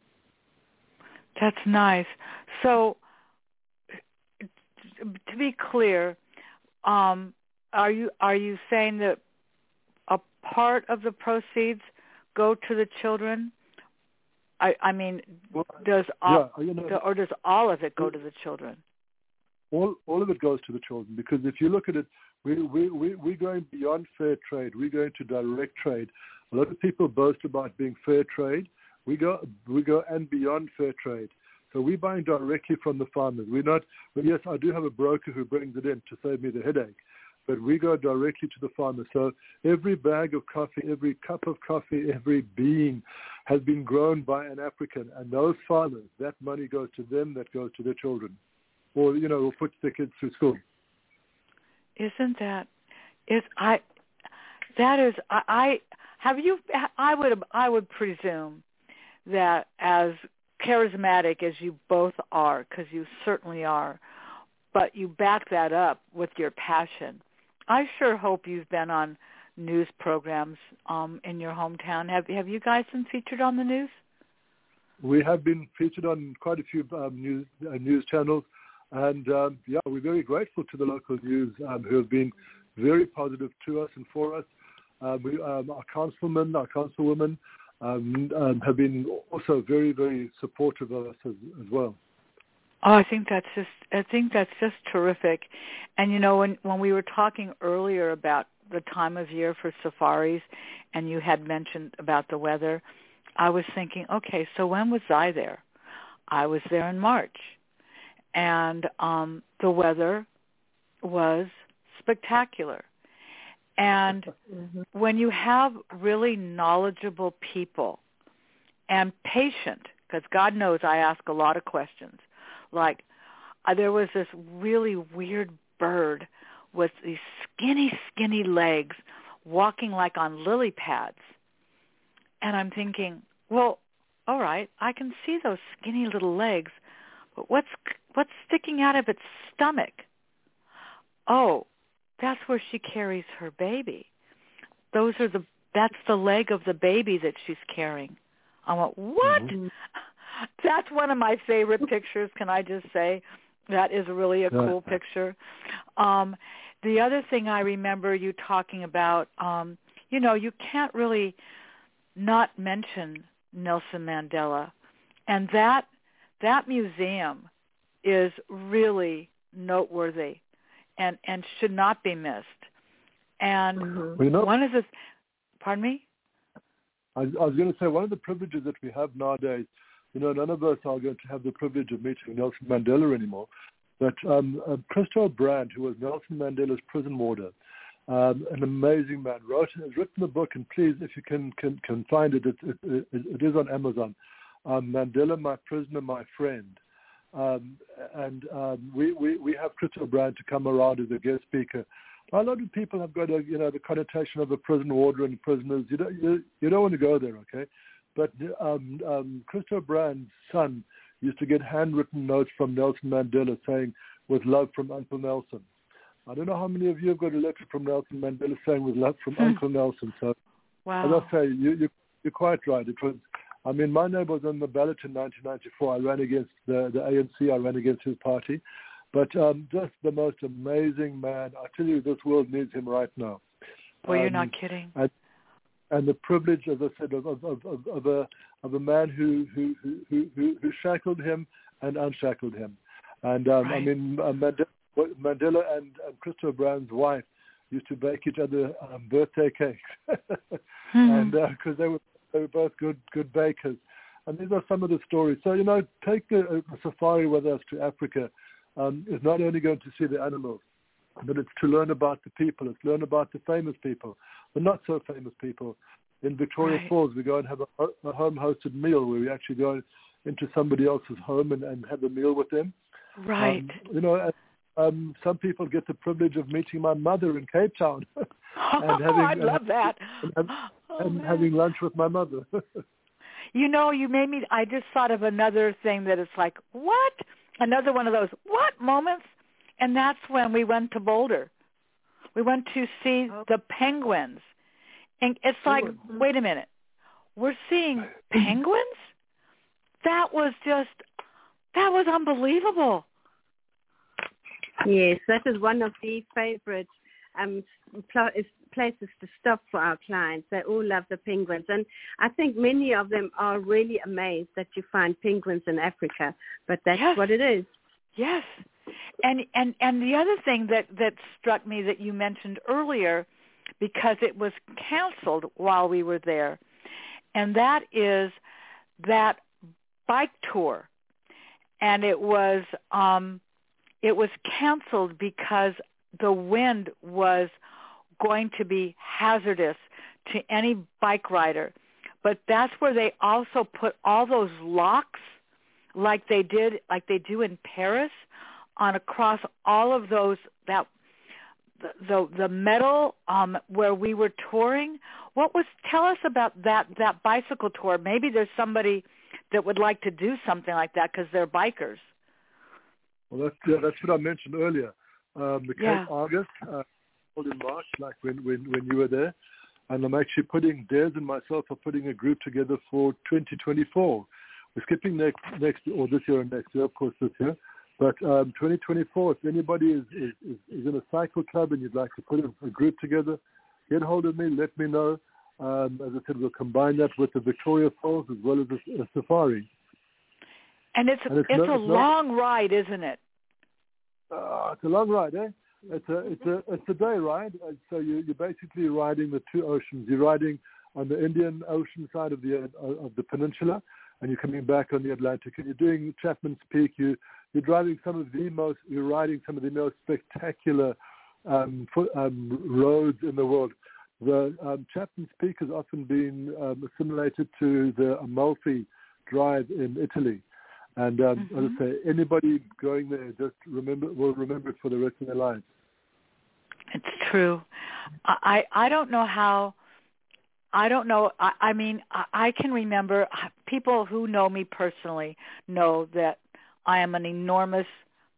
That's nice. So, to be clear, um, are you are you saying that part of the proceeds go to the children? I, I mean, well, does all, yeah, you know, or does all of it go to the children? All all of it goes to the children because if you look at it, we we we we're going beyond fair trade. We're going to direct trade. A lot of people boast about being fair trade. We go we go and beyond fair trade. So we're buying directly from the farmers. We're not. Well, yes, I do have a broker who brings it in to save me the headache, but we go directly to the farmer. So every bag of coffee, every cup of coffee, every bean has been grown by an African, and those farmers, that money goes to them, that goes to their children, or you know, or puts their kids through school. Isn't that? Is I? That is I. I have you? I would. I would presume that as charismatic as you both are, because you certainly are, but you back that up with your passion I sure hope you've been on news programs um, in your hometown. Have Have you guys been featured on the news? We have been featured on quite a few um, news uh, news channels, and um, yeah, we're very grateful to the local news um, who have been very positive to us and for us. Uh, we, um, our councilmen, our councilwomen um, have been also very, very supportive of us as, as well. Oh, I think that's just I think that's just terrific. And you know, when when we were talking earlier about the time of year for safaris and you had mentioned about the weather, I was thinking, okay, so when was I there? I was there in March. And um the weather was spectacular. And mm-hmm. when you have really knowledgeable people and patient, because God knows I ask a lot of questions like uh, there was this really weird bird with these skinny, skinny legs walking like on lily pads. And I'm thinking, well, all right, I can see those skinny little legs, but what's what's sticking out of its stomach? Oh, that's where she carries her baby. Those are the that's the leg of the baby that she's carrying. I went, what? Mm-hmm. That's one of my favorite pictures. Can I just say that is really a cool picture. Um, the other thing I remember you talking about, um, you know, you can't really not mention Nelson Mandela, and that that museum is really noteworthy and and should not be missed. And mm-hmm. one of the, pardon me. I, I was going to say one of the privileges that we have nowadays you know, none of us are going to have the privilege of meeting Nelson Mandela anymore. But um, uh, Christo Brand, who was Nelson Mandela's prison warder, um, an amazing man, wrote has written a book, and please, if you can can, can find it, it, it, it is on Amazon. Um, Mandela, my prisoner, my friend. Um, and um, we, we, we have Christo Brand to come around as a guest speaker. A lot of people have got a, you know the connotation of a prison warder and prisoners. You don't you, you don't want to go there, okay? But um, um, Christo Brand's son used to get handwritten notes from Nelson Mandela saying, with love from Uncle Nelson. I don't know how many of you have got a letter from Nelson Mandela saying with love from hmm. Uncle Nelson. So wow. as I say, you, you, you're quite right. It was, I mean, my name was on the ballot in 1994. I ran against the, the ANC. I ran against his party. But um, just the most amazing man. I tell you, this world needs him right now. Well, um, you're not kidding. And, and the privilege, as I said, of, of, of, of a of a man who who, who, who, who shackled him and unshackled him. And um, right. I mean, uh, Mandela, and, and Christo Brand's wife used to bake each other um, birthday cakes, hmm. and because uh, they were they were both good good bakers. And these are some of the stories. So you know, take a, a safari with us to Africa um, is not only going to see the animals, but it's to learn about the people. It's learn about the famous people, the not so famous people. In Victoria right. Falls, we go and have a, a home-hosted meal where we actually go into somebody else's home and, and have a meal with them. Right. Um, you know, um, some people get the privilege of meeting my mother in Cape Town and having, oh, I love that. And, oh, and having lunch with my mother. you know, you made me. I just thought of another thing that is like what another one of those what moments, and that's when we went to Boulder. We went to see oh. the penguins, and it's like, wait a minute, we're seeing penguins. That was just that was unbelievable. Yes, that is one of the favorite um, places to stop for our clients. They all love the penguins. And I think many of them are really amazed that you find penguins in Africa. But that's yes. what it is. Yes. And, and, and the other thing that, that struck me that you mentioned earlier, because it was canceled while we were there, and that is that bike tour. And it was um, it was canceled because the wind was going to be hazardous to any bike rider. But that's where they also put all those locks like they did like they do in Paris on across all of those that the the, the metal um where we were touring what was tell us about that that bicycle tour maybe there's somebody that would like to do something like that because they're bikers well, that's yeah, that's what I mentioned earlier. Um, the Cape yeah. Argus uh, in March, like when, when when you were there, and I'm actually putting Des and myself are putting a group together for 2024. We're skipping next next or this year and next year, of course, this year. But um, 2024, if anybody is, is, is in a cycle club and you'd like to put a, a group together, get hold of me. Let me know. Um, as I said, we'll combine that with the Victoria Falls as well as a, a safari. And it's and it's, it's a long ride, isn't it? Uh, it's a long ride, eh? It's a it's a it's a day ride. So you you're basically riding the two oceans. You're riding on the Indian Ocean side of the of the peninsula, and you're coming back on the Atlantic, and you're doing Chapman's Peak. You you're driving some of the most you're riding some of the most spectacular um, um, roads in the world. The um, Chapman's Peak has often been um, assimilated to the Amalfi Drive in Italy. And um, mm-hmm. as I say, anybody going there just remember will remember it for the rest of their lives. It's true. I I don't know how. I don't know. I, I mean, I, I can remember people who know me personally know that I am an enormous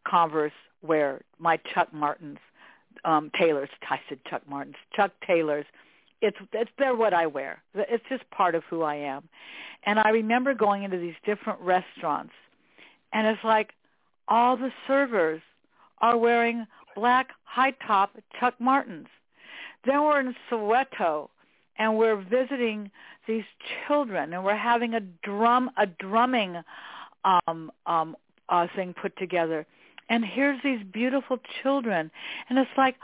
Converse wearer. My Chuck Martins, um, Taylors. I said Chuck Martins. Chuck Taylors. It's it's they're what I wear. It's just part of who I am. And I remember going into these different restaurants and it's like all the servers are wearing black high top Chuck Martins. Then we're in Soweto and we're visiting these children and we're having a drum a drumming um um uh thing put together. And here's these beautiful children and it's like,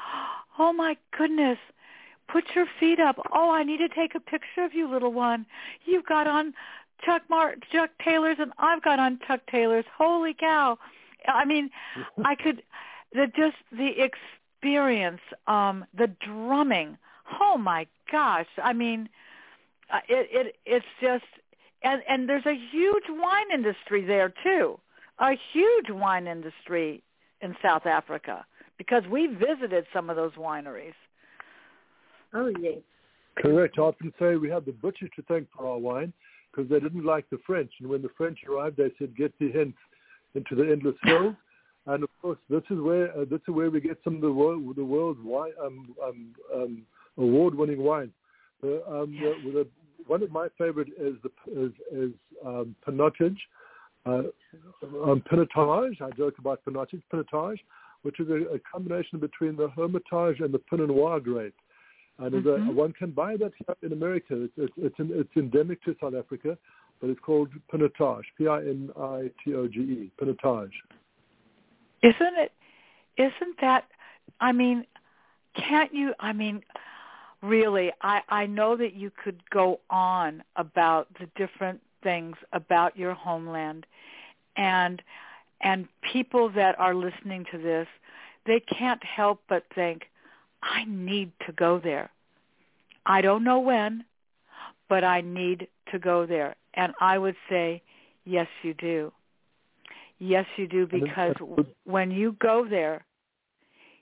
"Oh my goodness, put your feet up. Oh, I need to take a picture of you, little one. You've got on Chuck Mart Chuck Taylors and I've got on Chuck Taylors. Holy cow. I mean, I could the just the experience, um, the drumming. Oh my gosh. I mean, uh, it it it's just and and there's a huge wine industry there too. A huge wine industry in South Africa because we visited some of those wineries. Oh yes. Correct. I often say we have the butcher to thank for our wine because they didn't like the French. And when the French arrived, they said, "Get the hint into the endless hills." and of course, this is where uh, this is where we get some of the world the world's wine, um, um, um, award-winning wine. The, um, the, the, one of my favorite is the is, is um, Pinotage, uh, um, Pinotage. I joke about Pinotage, Pinotage, which is a, a combination between the Hermitage and the Pinot Noir grape. And mm-hmm. a, one can buy that here in America. It's it's it's, in, it's endemic to South Africa, but it's called pinotage. P-I-N-I-T-O-G-E. Pinotage. Isn't it? Isn't that? I mean, can't you? I mean, really, I I know that you could go on about the different things about your homeland, and and people that are listening to this, they can't help but think, I need to go there. I don't know when, but I need to go there. And I would say, yes, you do. Yes, you do, because when you go there,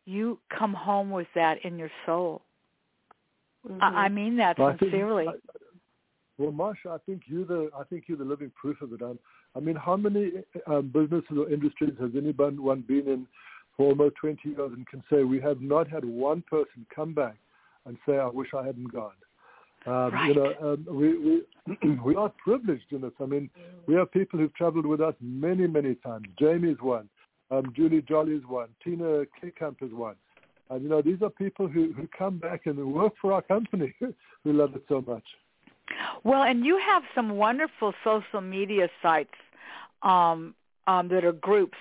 you come home with that in your soul. Mm-hmm. I mean that sincerely. I think, I, well, Marsha, I think you're the I think you're the living proof of it. I'm, I mean, how many um, businesses or industries has anyone been in for almost 20 years and can say we have not had one person come back and say, I wish I hadn't gone. Um, right. You know, um, we we we are privileged in this. I mean, we have people who've travelled with us many, many times. Jamie's one, um, Julie Jolly's one, Tina Kickamp is one. And you know, these are people who who come back and work for our company who love it so much. Well, and you have some wonderful social media sites um, um, that are groups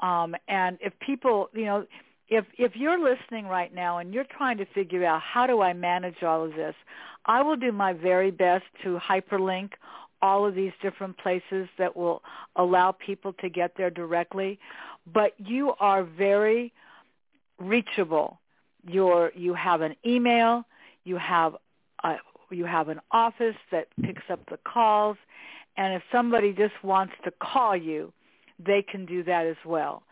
um, and if people, you know, if if you're listening right now and you're trying to figure out how do I manage all of this, I will do my very best to hyperlink all of these different places that will allow people to get there directly. But you are very reachable. You're you have an email, you have you have an office that picks up the calls, and if somebody just wants to call you, they can do that as well.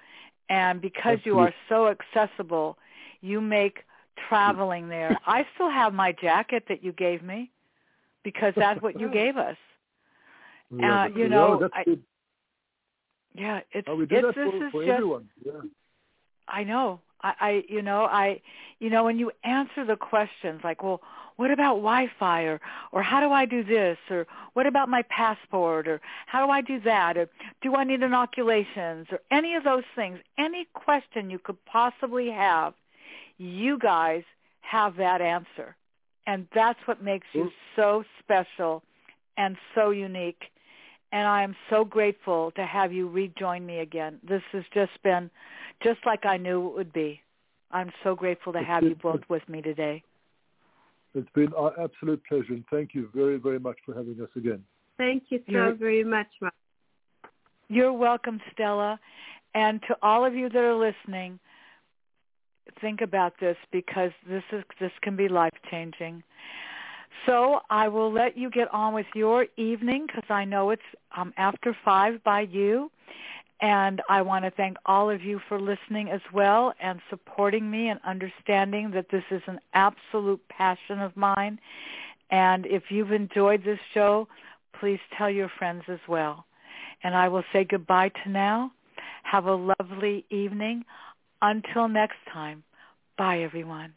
And because you are so accessible, you make traveling there. I still have my jacket that you gave me because that's what you gave us. Yeah, uh, you know, yeah, I, yeah, it's oh, it's this for, is for just. Everyone. Yeah. I know. I, I, you know, I, you know, when you answer the questions like, well, what about Wi-Fi or, or how do I do this or what about my passport or how do I do that or do I need inoculations or any of those things, any question you could possibly have, you guys have that answer. And that's what makes you mm. so special and so unique. And I am so grateful to have you rejoin me again. This has just been just like I knew it would be. I'm so grateful to have you both with me today. It's been our absolute pleasure, and thank you very, very much for having us again. Thank you so You're, very much. You're welcome, Stella. And to all of you that are listening, think about this because this is this can be life changing. So I will let you get on with your evening because I know it's um, after five by you. And I want to thank all of you for listening as well and supporting me and understanding that this is an absolute passion of mine. And if you've enjoyed this show, please tell your friends as well. And I will say goodbye to now. Have a lovely evening. Until next time, bye everyone.